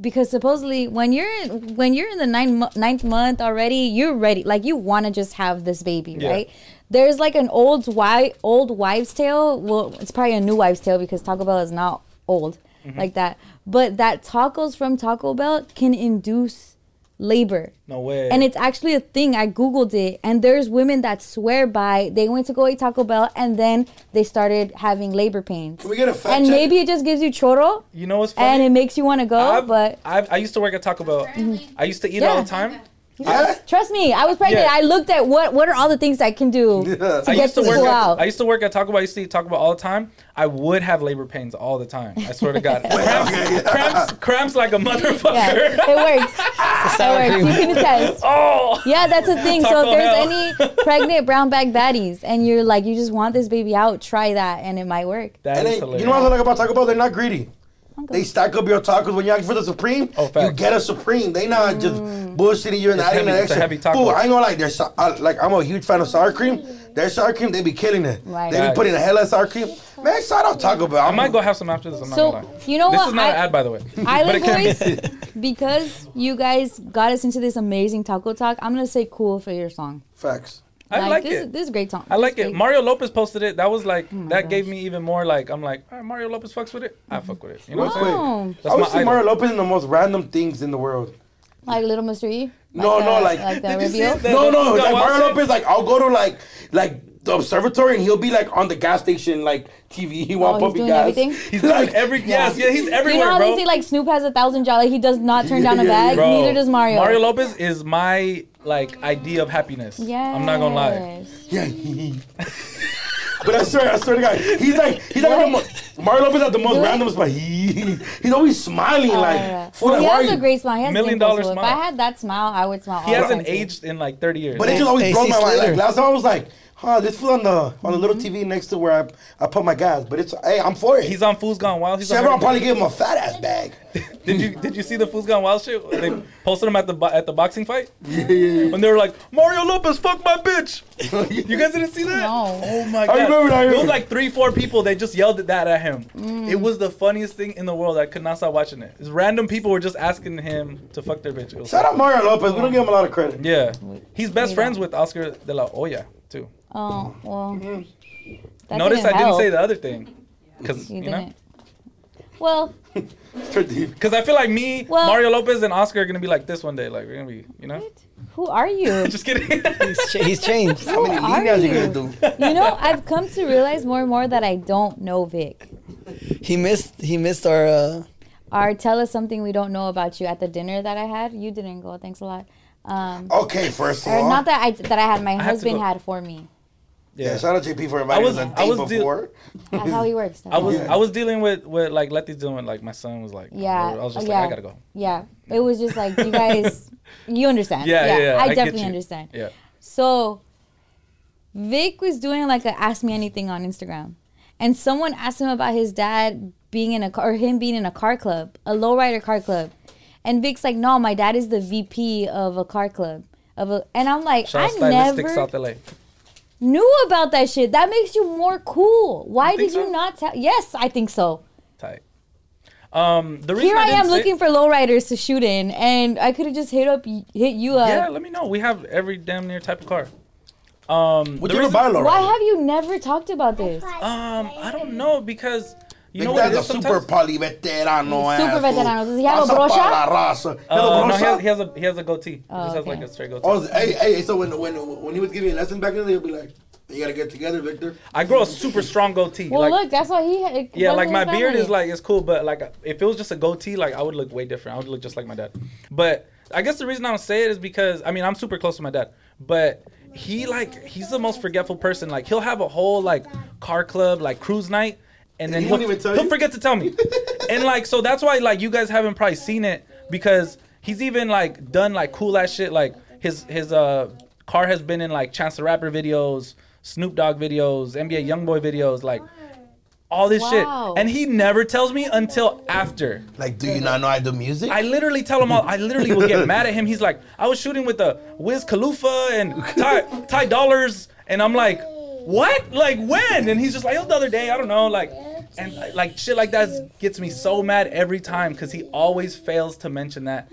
Because supposedly, when you're in, when you're in the nine, mo- ninth month already, you're ready. Like you want to just have this baby, Yeah. right? There's like an old wi- old wives' tale. Well, it's probably a new wives' tale because Taco Bell is not old Mm-hmm. like that. But that tacos from Taco Bell can induce labor. No way. And it's actually a thing. I googled it, and there's women that swear by they went to go eat Taco Bell, and then they started having labor pains. Can we get a fact And check? maybe it just gives you choro, you know what's funny? and it makes you want to go. I've, but I've, I used to work at Taco Bell. I used to eat it all the time. Yeah? trust me, I was pregnant. Yeah. I looked at what what are all the things I can do Yeah. to I get used to this work. fool At, out. I used to work at Taco Bell. I used to eat Taco Bell all the time. I would have labor pains all the time. I swear to God, cramps, cramps, cramps like a motherfucker. yeah, it works. Sour It works. You can attest. Oh, Yeah, that's a thing. so if there's hell. any pregnant brown bag baddies, and you're like, you just want this baby out, try that, and it might work. that And is they, hilarious. you know what I like about Taco Bell? They're not greedy. They stack up your tacos when you ask for the supreme. Oh, you get a supreme. They not just mm. bullshitting you and It's adding heavy- an it's a extra. heavy taco. Fool, I ain't gonna like their so- I, like I'm a huge fan of sour cream. Their sour cream, they be killing it. Right. They be Facts. putting a hell of sour cream. Man, shout out Taco Bell. I might go have some after this. I'm So not gonna lie. you know This what? is not I, an ad, by the way. Island But it can be. Boys, because you guys got us into this amazing taco talk, I'm gonna say cool for your song. Facts. I like this, it. This is a great song. I like This it. is. Mario Lopez posted it. That was like Oh that gave me even more like I'm like all right, Mario Lopez fucks with it. I fuck with it. You know Real what I'm saying? That's I would my see idol. Mario Lopez in the most random things in the world. like Little Mr. E. No, Like no, the- like, like the did you see reveal? it? no, no, Lopez got like Mario shit? Lopez. Like I'll go to like like the observatory and he'll be like on the gas station like TV. He want Oh, he's pumping doing gas. everything? He's doing every yes, yeah, he's You know how bro. they say like Snoop has a thousand jolly? Like, he does not turn down a bag. Bro, Neither does Mario. Mario Lopez is my like idea of happiness. Yes. I'm not gonna lie. Yeah. but I swear, I swear to God, he's like he's like the mo- Mario Lopez at the most Really? random spot. He, he's always smiling Oh, like. yeah. fool, Well, he like, why has a you- great smile. He has Million dimples, dollar so If. I had that smile, I would smile. He all hasn't time, aged in like 30 years. But it just always Hey, broke my mind. Like Slater. last time I was like, huh, this fool on the on the little TV next to where I, I put my gas. But it's hey, I'm for it. He's on Foos Gone Wild. He's on Chevron probably gave him a fat ass bag. Did you did you see the Foos Gone Wild shit? They posted him at the at the boxing fight, yeah, yeah, yeah. and they were like, "Mario Lopez, fuck my bitch." you guys didn't see that? No. Oh my god. I god! remember that, I It was like three, four people. They just yelled at that at him. Mm. It was the funniest thing in the world. I could not stop watching it. It's random people were just asking him to fuck their bitch. It was- Shout out Mario Lopez. We don't give him a lot of credit. yeah, he's best we friends with Oscar de la Hoya too. Oh well. That Notice I didn't say the other thing, because You you, know, didn't. Well, because I feel like me, Well- Mario Lopez, and Oscar are gonna be like this one day. Like we're gonna be, you know. who are you? Just kidding. He's, cha- he's changed. How many Who are líneas you you? gonna do? You know, I've come to realize more and more that I don't know Vic. He missed. He missed our. Uh, Or tell us something we don't know about you at the dinner that I had. You didn't go. Thanks a lot. Um, Okay, first of all, not that I that I had. My have to husband had for me. Yeah, shout out JP for I inviting was us on I date was deal- before. That's how he works. I was Yeah. I was dealing with with like Letty's dealing with like my son was like Yeah. I was just yeah. like I gotta go. Yeah. It was just like you guys you understand. Yeah, yeah, yeah, I, I definitely understand. Yeah. So Vic was doing like a ask me anything on Instagram. And someone asked him about his dad being in a car or him being in a car club, a lowrider car club. And Vic's like, no, my dad is the VP of a car club. Of a, and I'm like, Shout out I Stylistics never South LA. Knew about that shit. That makes you more cool. Why You think did you not tell? Yes, I think so. Tight. Um, the reason Here I, didn't am say- looking for lowriders to shoot in, and I could have just hit up, hit you up. Yeah, let me know. We have every damn near type of car. Um, Would the you reason- buy a lowrider? Why have you never talked about this? Um, I don't know because you Big know what Dad's is a super sometimes. poly veterano. Super veterano. fool. Does he have a brocha? la raza. He has a Uh, no, he has, he has a he has a goatee. He Oh, just has like a straight goatee. Oh, hey, hey, so when when when he was giving me lesson back then, he'll be like, "You gotta get together, Victor." I grow a super strong goatee. Well, like, look, that's why he. It yeah, like my his beard family. is like it's cool, but like if it was just a goatee, like I would look way different. I would look just like my dad. But I guess the reason I don't say it is because I mean I'm super close to my dad, but he like he's the most forgetful person. Like he'll have a whole like car club like cruise night, and then he he'll, won't even tell he'll forget to tell me. and like so that's why like you guys haven't probably seen it because he's even like done like cool ass shit. Like his his uh car has been in like Chance the Rapper videos, Snoop Dogg videos, NBA YoungBoy videos, like all this Wow. shit. And he never tells me until after. Like, do you not know I do music? I literally tell him all. I literally will get mad at him. He's like, I was shooting with the Wiz Khalifa and Ty, Ty Dollars, and I'm like, what? Like when? And he's just like, it was the other day. I don't know. Like, and like shit like that gets me so mad every time because he always fails to mention that.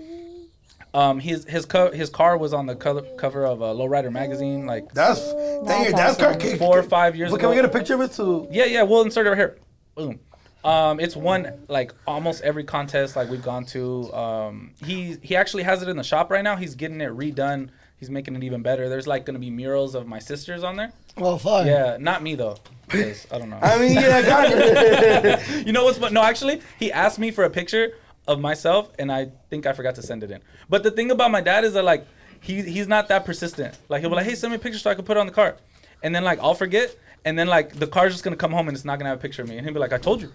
Um, his his co- his car was on the cover cover of a Lowrider magazine like That's dang your dad's car kick. four or five years Well, ago. Can we get a picture of it too? Yeah, yeah, we'll insert it right here. Boom. Um, it's won like almost every contest like we've gone to. Um, he he actually has it in the shop right now. He's getting it redone. He's making it even better. There's like gonna be murals of my sisters on there. Well, fuck. Yeah, not me though. I don't know. I mean, yeah, got it. you know what's fun? No, actually, he asked me for a picture of myself, and I think I forgot to send it in. But the thing about my dad is that like he he's not that persistent. Like he'll be like, "Hey, send me a picture so I can put it on the car," and then like I'll forget, and then like the car's just gonna come home and it's not gonna have a picture of me, and he'll be like, "I told you."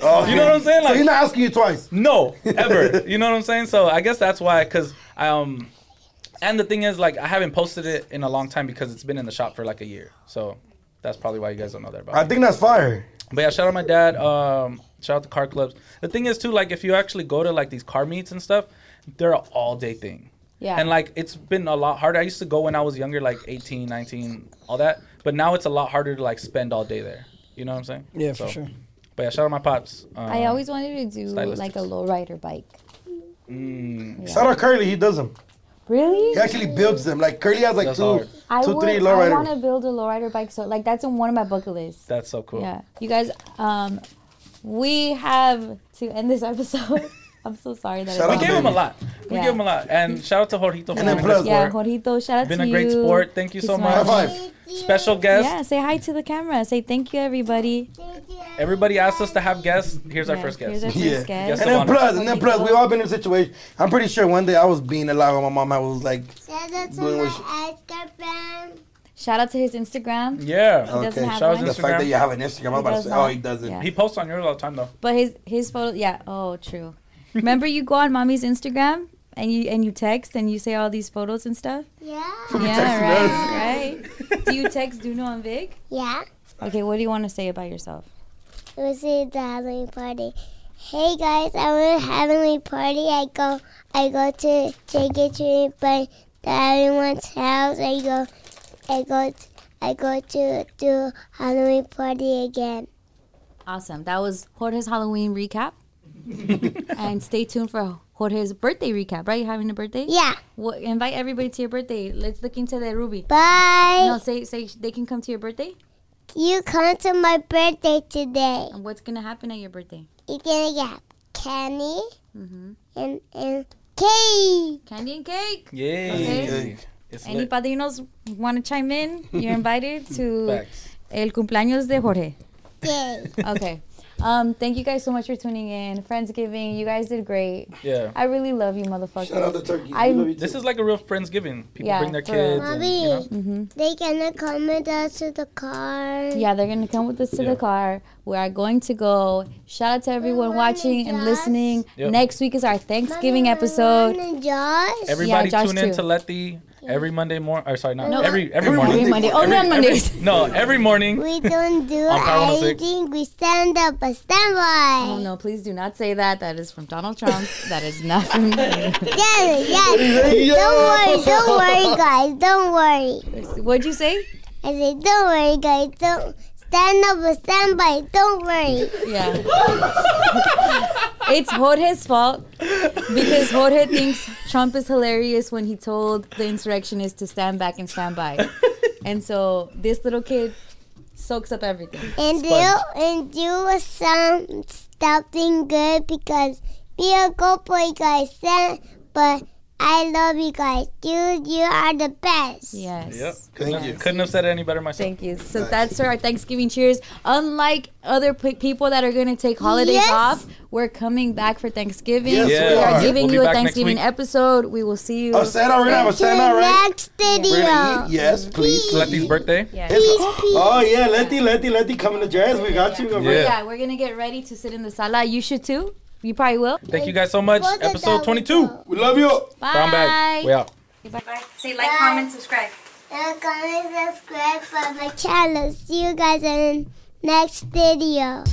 Oh, You know what I'm saying? so he's not asking you twice. No, ever. you know what I'm saying? So I guess that's why, cause I um, and the thing is, like, I haven't posted it in a long time because it's been in the shop for like a year. So that's probably why you guys don't know that about. I me. think that's fire. But yeah, shout out my dad. Um, shout out the car clubs. The thing is too, like, if you actually go to like these car meets and stuff, they're an all day thing. Yeah. And like, it's been a lot harder. I used to go when I was younger, like 18, 19, all that. But now it's a lot harder to like spend all day there. You know what I'm saying? Yeah, for sure. But yeah, shout out my pops. Um, I always wanted to do stylistics. like a lowrider bike. mm, Shout out Curly, he does them. Really? He actually builds them. Like Curly has like That's two, hard. I two, would, three I want to build a lowrider bike, so like that's in one of my bucket lists. That's so cool. Yeah, you guys. Um, we have to end this episode. I'm so sorry that Shout We out gave him a lot. We Yeah. gave him a lot. And shout out to Jorgito for And being then a plus- Yeah, sport. Jorgito, shout out Been to you. Been a great sport. Thank you He's so smart. much. High five. Special guest. Yeah, say hi to the camera. Say thank you, everybody. Everybody asked us to have guests. Here's our Yeah, first here's guest. our first Yes, guest. And then plus, and then plus, we've all been in a situation. I'm pretty sure one day I was being alive when my mom I was like, Shout out to my what Instagram. Shout out to his Instagram, Yeah. doesn't okay, have shout out one. the fact that you have an Instagram. I was about to say, oh, not. oh, he doesn't. Yeah. He posts on yours all the time though. but his his photo. Yeah. Oh, true. Remember, you go on mommy's Instagram and you and you text and you say all these photos and stuff. Yeah. Yeah, right, right. Do you text Duno and Vic? Yeah. Okay, what do you want to say about yourself? It was at the Halloween party. Hey guys, I went to Halloween party. I go, I go to take or treat by the everyone's house. I go, I go, I go to do Halloween party again. Awesome. That was Jorge's Halloween recap. and stay tuned for Jorge's birthday recap, right? You having a birthday? Yeah. Well, invite everybody to your birthday. Let's look into the Ruby. Bye. No, say say they can come to your birthday. You come to my birthday today. And what's gonna happen at your birthday? You're gonna get candy Mm-hmm. and and cake. Candy and cake. Yay. Okay. It's Any lit. padrinos want to chime in? You're invited to Facts. el cumpleaños de Jorge. Yay. Okay. Um, thank you guys so much for tuning in. Friendsgiving, you guys did great. Yeah. I really love you, motherfuckers. Shout out to Turkey. I- We love you This is like a real friendsgiving. People Yeah, bring their for real. kids. And, you know? Mm-hmm. they gonna come with us to the car. Yeah, they're gonna come with us to Yeah. the car. We are going to go. Shout out to everyone watching and Josh. listening. Yep. Next week is our Thanksgiving Mommy, episode. Josh. Everybody Josh tune in to let Letty every Monday morning. Or sorry, not No. every every Every morning. Oh, every Monday. Only on Every- No, every morning. We don't do On Power 106. anything. We stand up and stand by. Oh no, please do not say that. That is from Donald Trump. that is not from me. Yes, yes. Don't worry, don't worry, guys. Don't worry. What'd you say? I said, don't worry, guys. Don't stand up and stand by. Don't worry. Yeah. it's Jorge's fault because Jorge thinks Trump is hilarious when he told the insurrectionists to stand back and stand by. And so this little kid soaks up everything. And do and do some something good because be a good boy, guys. Stand- But I love you guys. You you are the best. Yes. Yep. Thank you. Couldn't have said it any better myself. Thank you. So that's our Thanksgiving cheers. Unlike other p- people that are going to take holidays Yes. off, we're coming back for Thanksgiving. Yes, Yeah. We are are. giving We'll be you a back next Thanksgiving week. episode. We will see you. Oh, Santa, we're gonna have a To Santa, right? next We're video. gonna eat. Yes, please. Letty's birthday. Yeah. It's- oh, oh yeah, Letty, Letty, Letty, coming to jazz. We got you. Yeah. Yeah, we're gonna get ready to sit in the sala. You should too. You probably will. Thank you guys so much. Episode 22. We love you. Bye. Brown bag. We out. Say like, comment, subscribe. And comment, subscribe for my channel. See you guys in next video.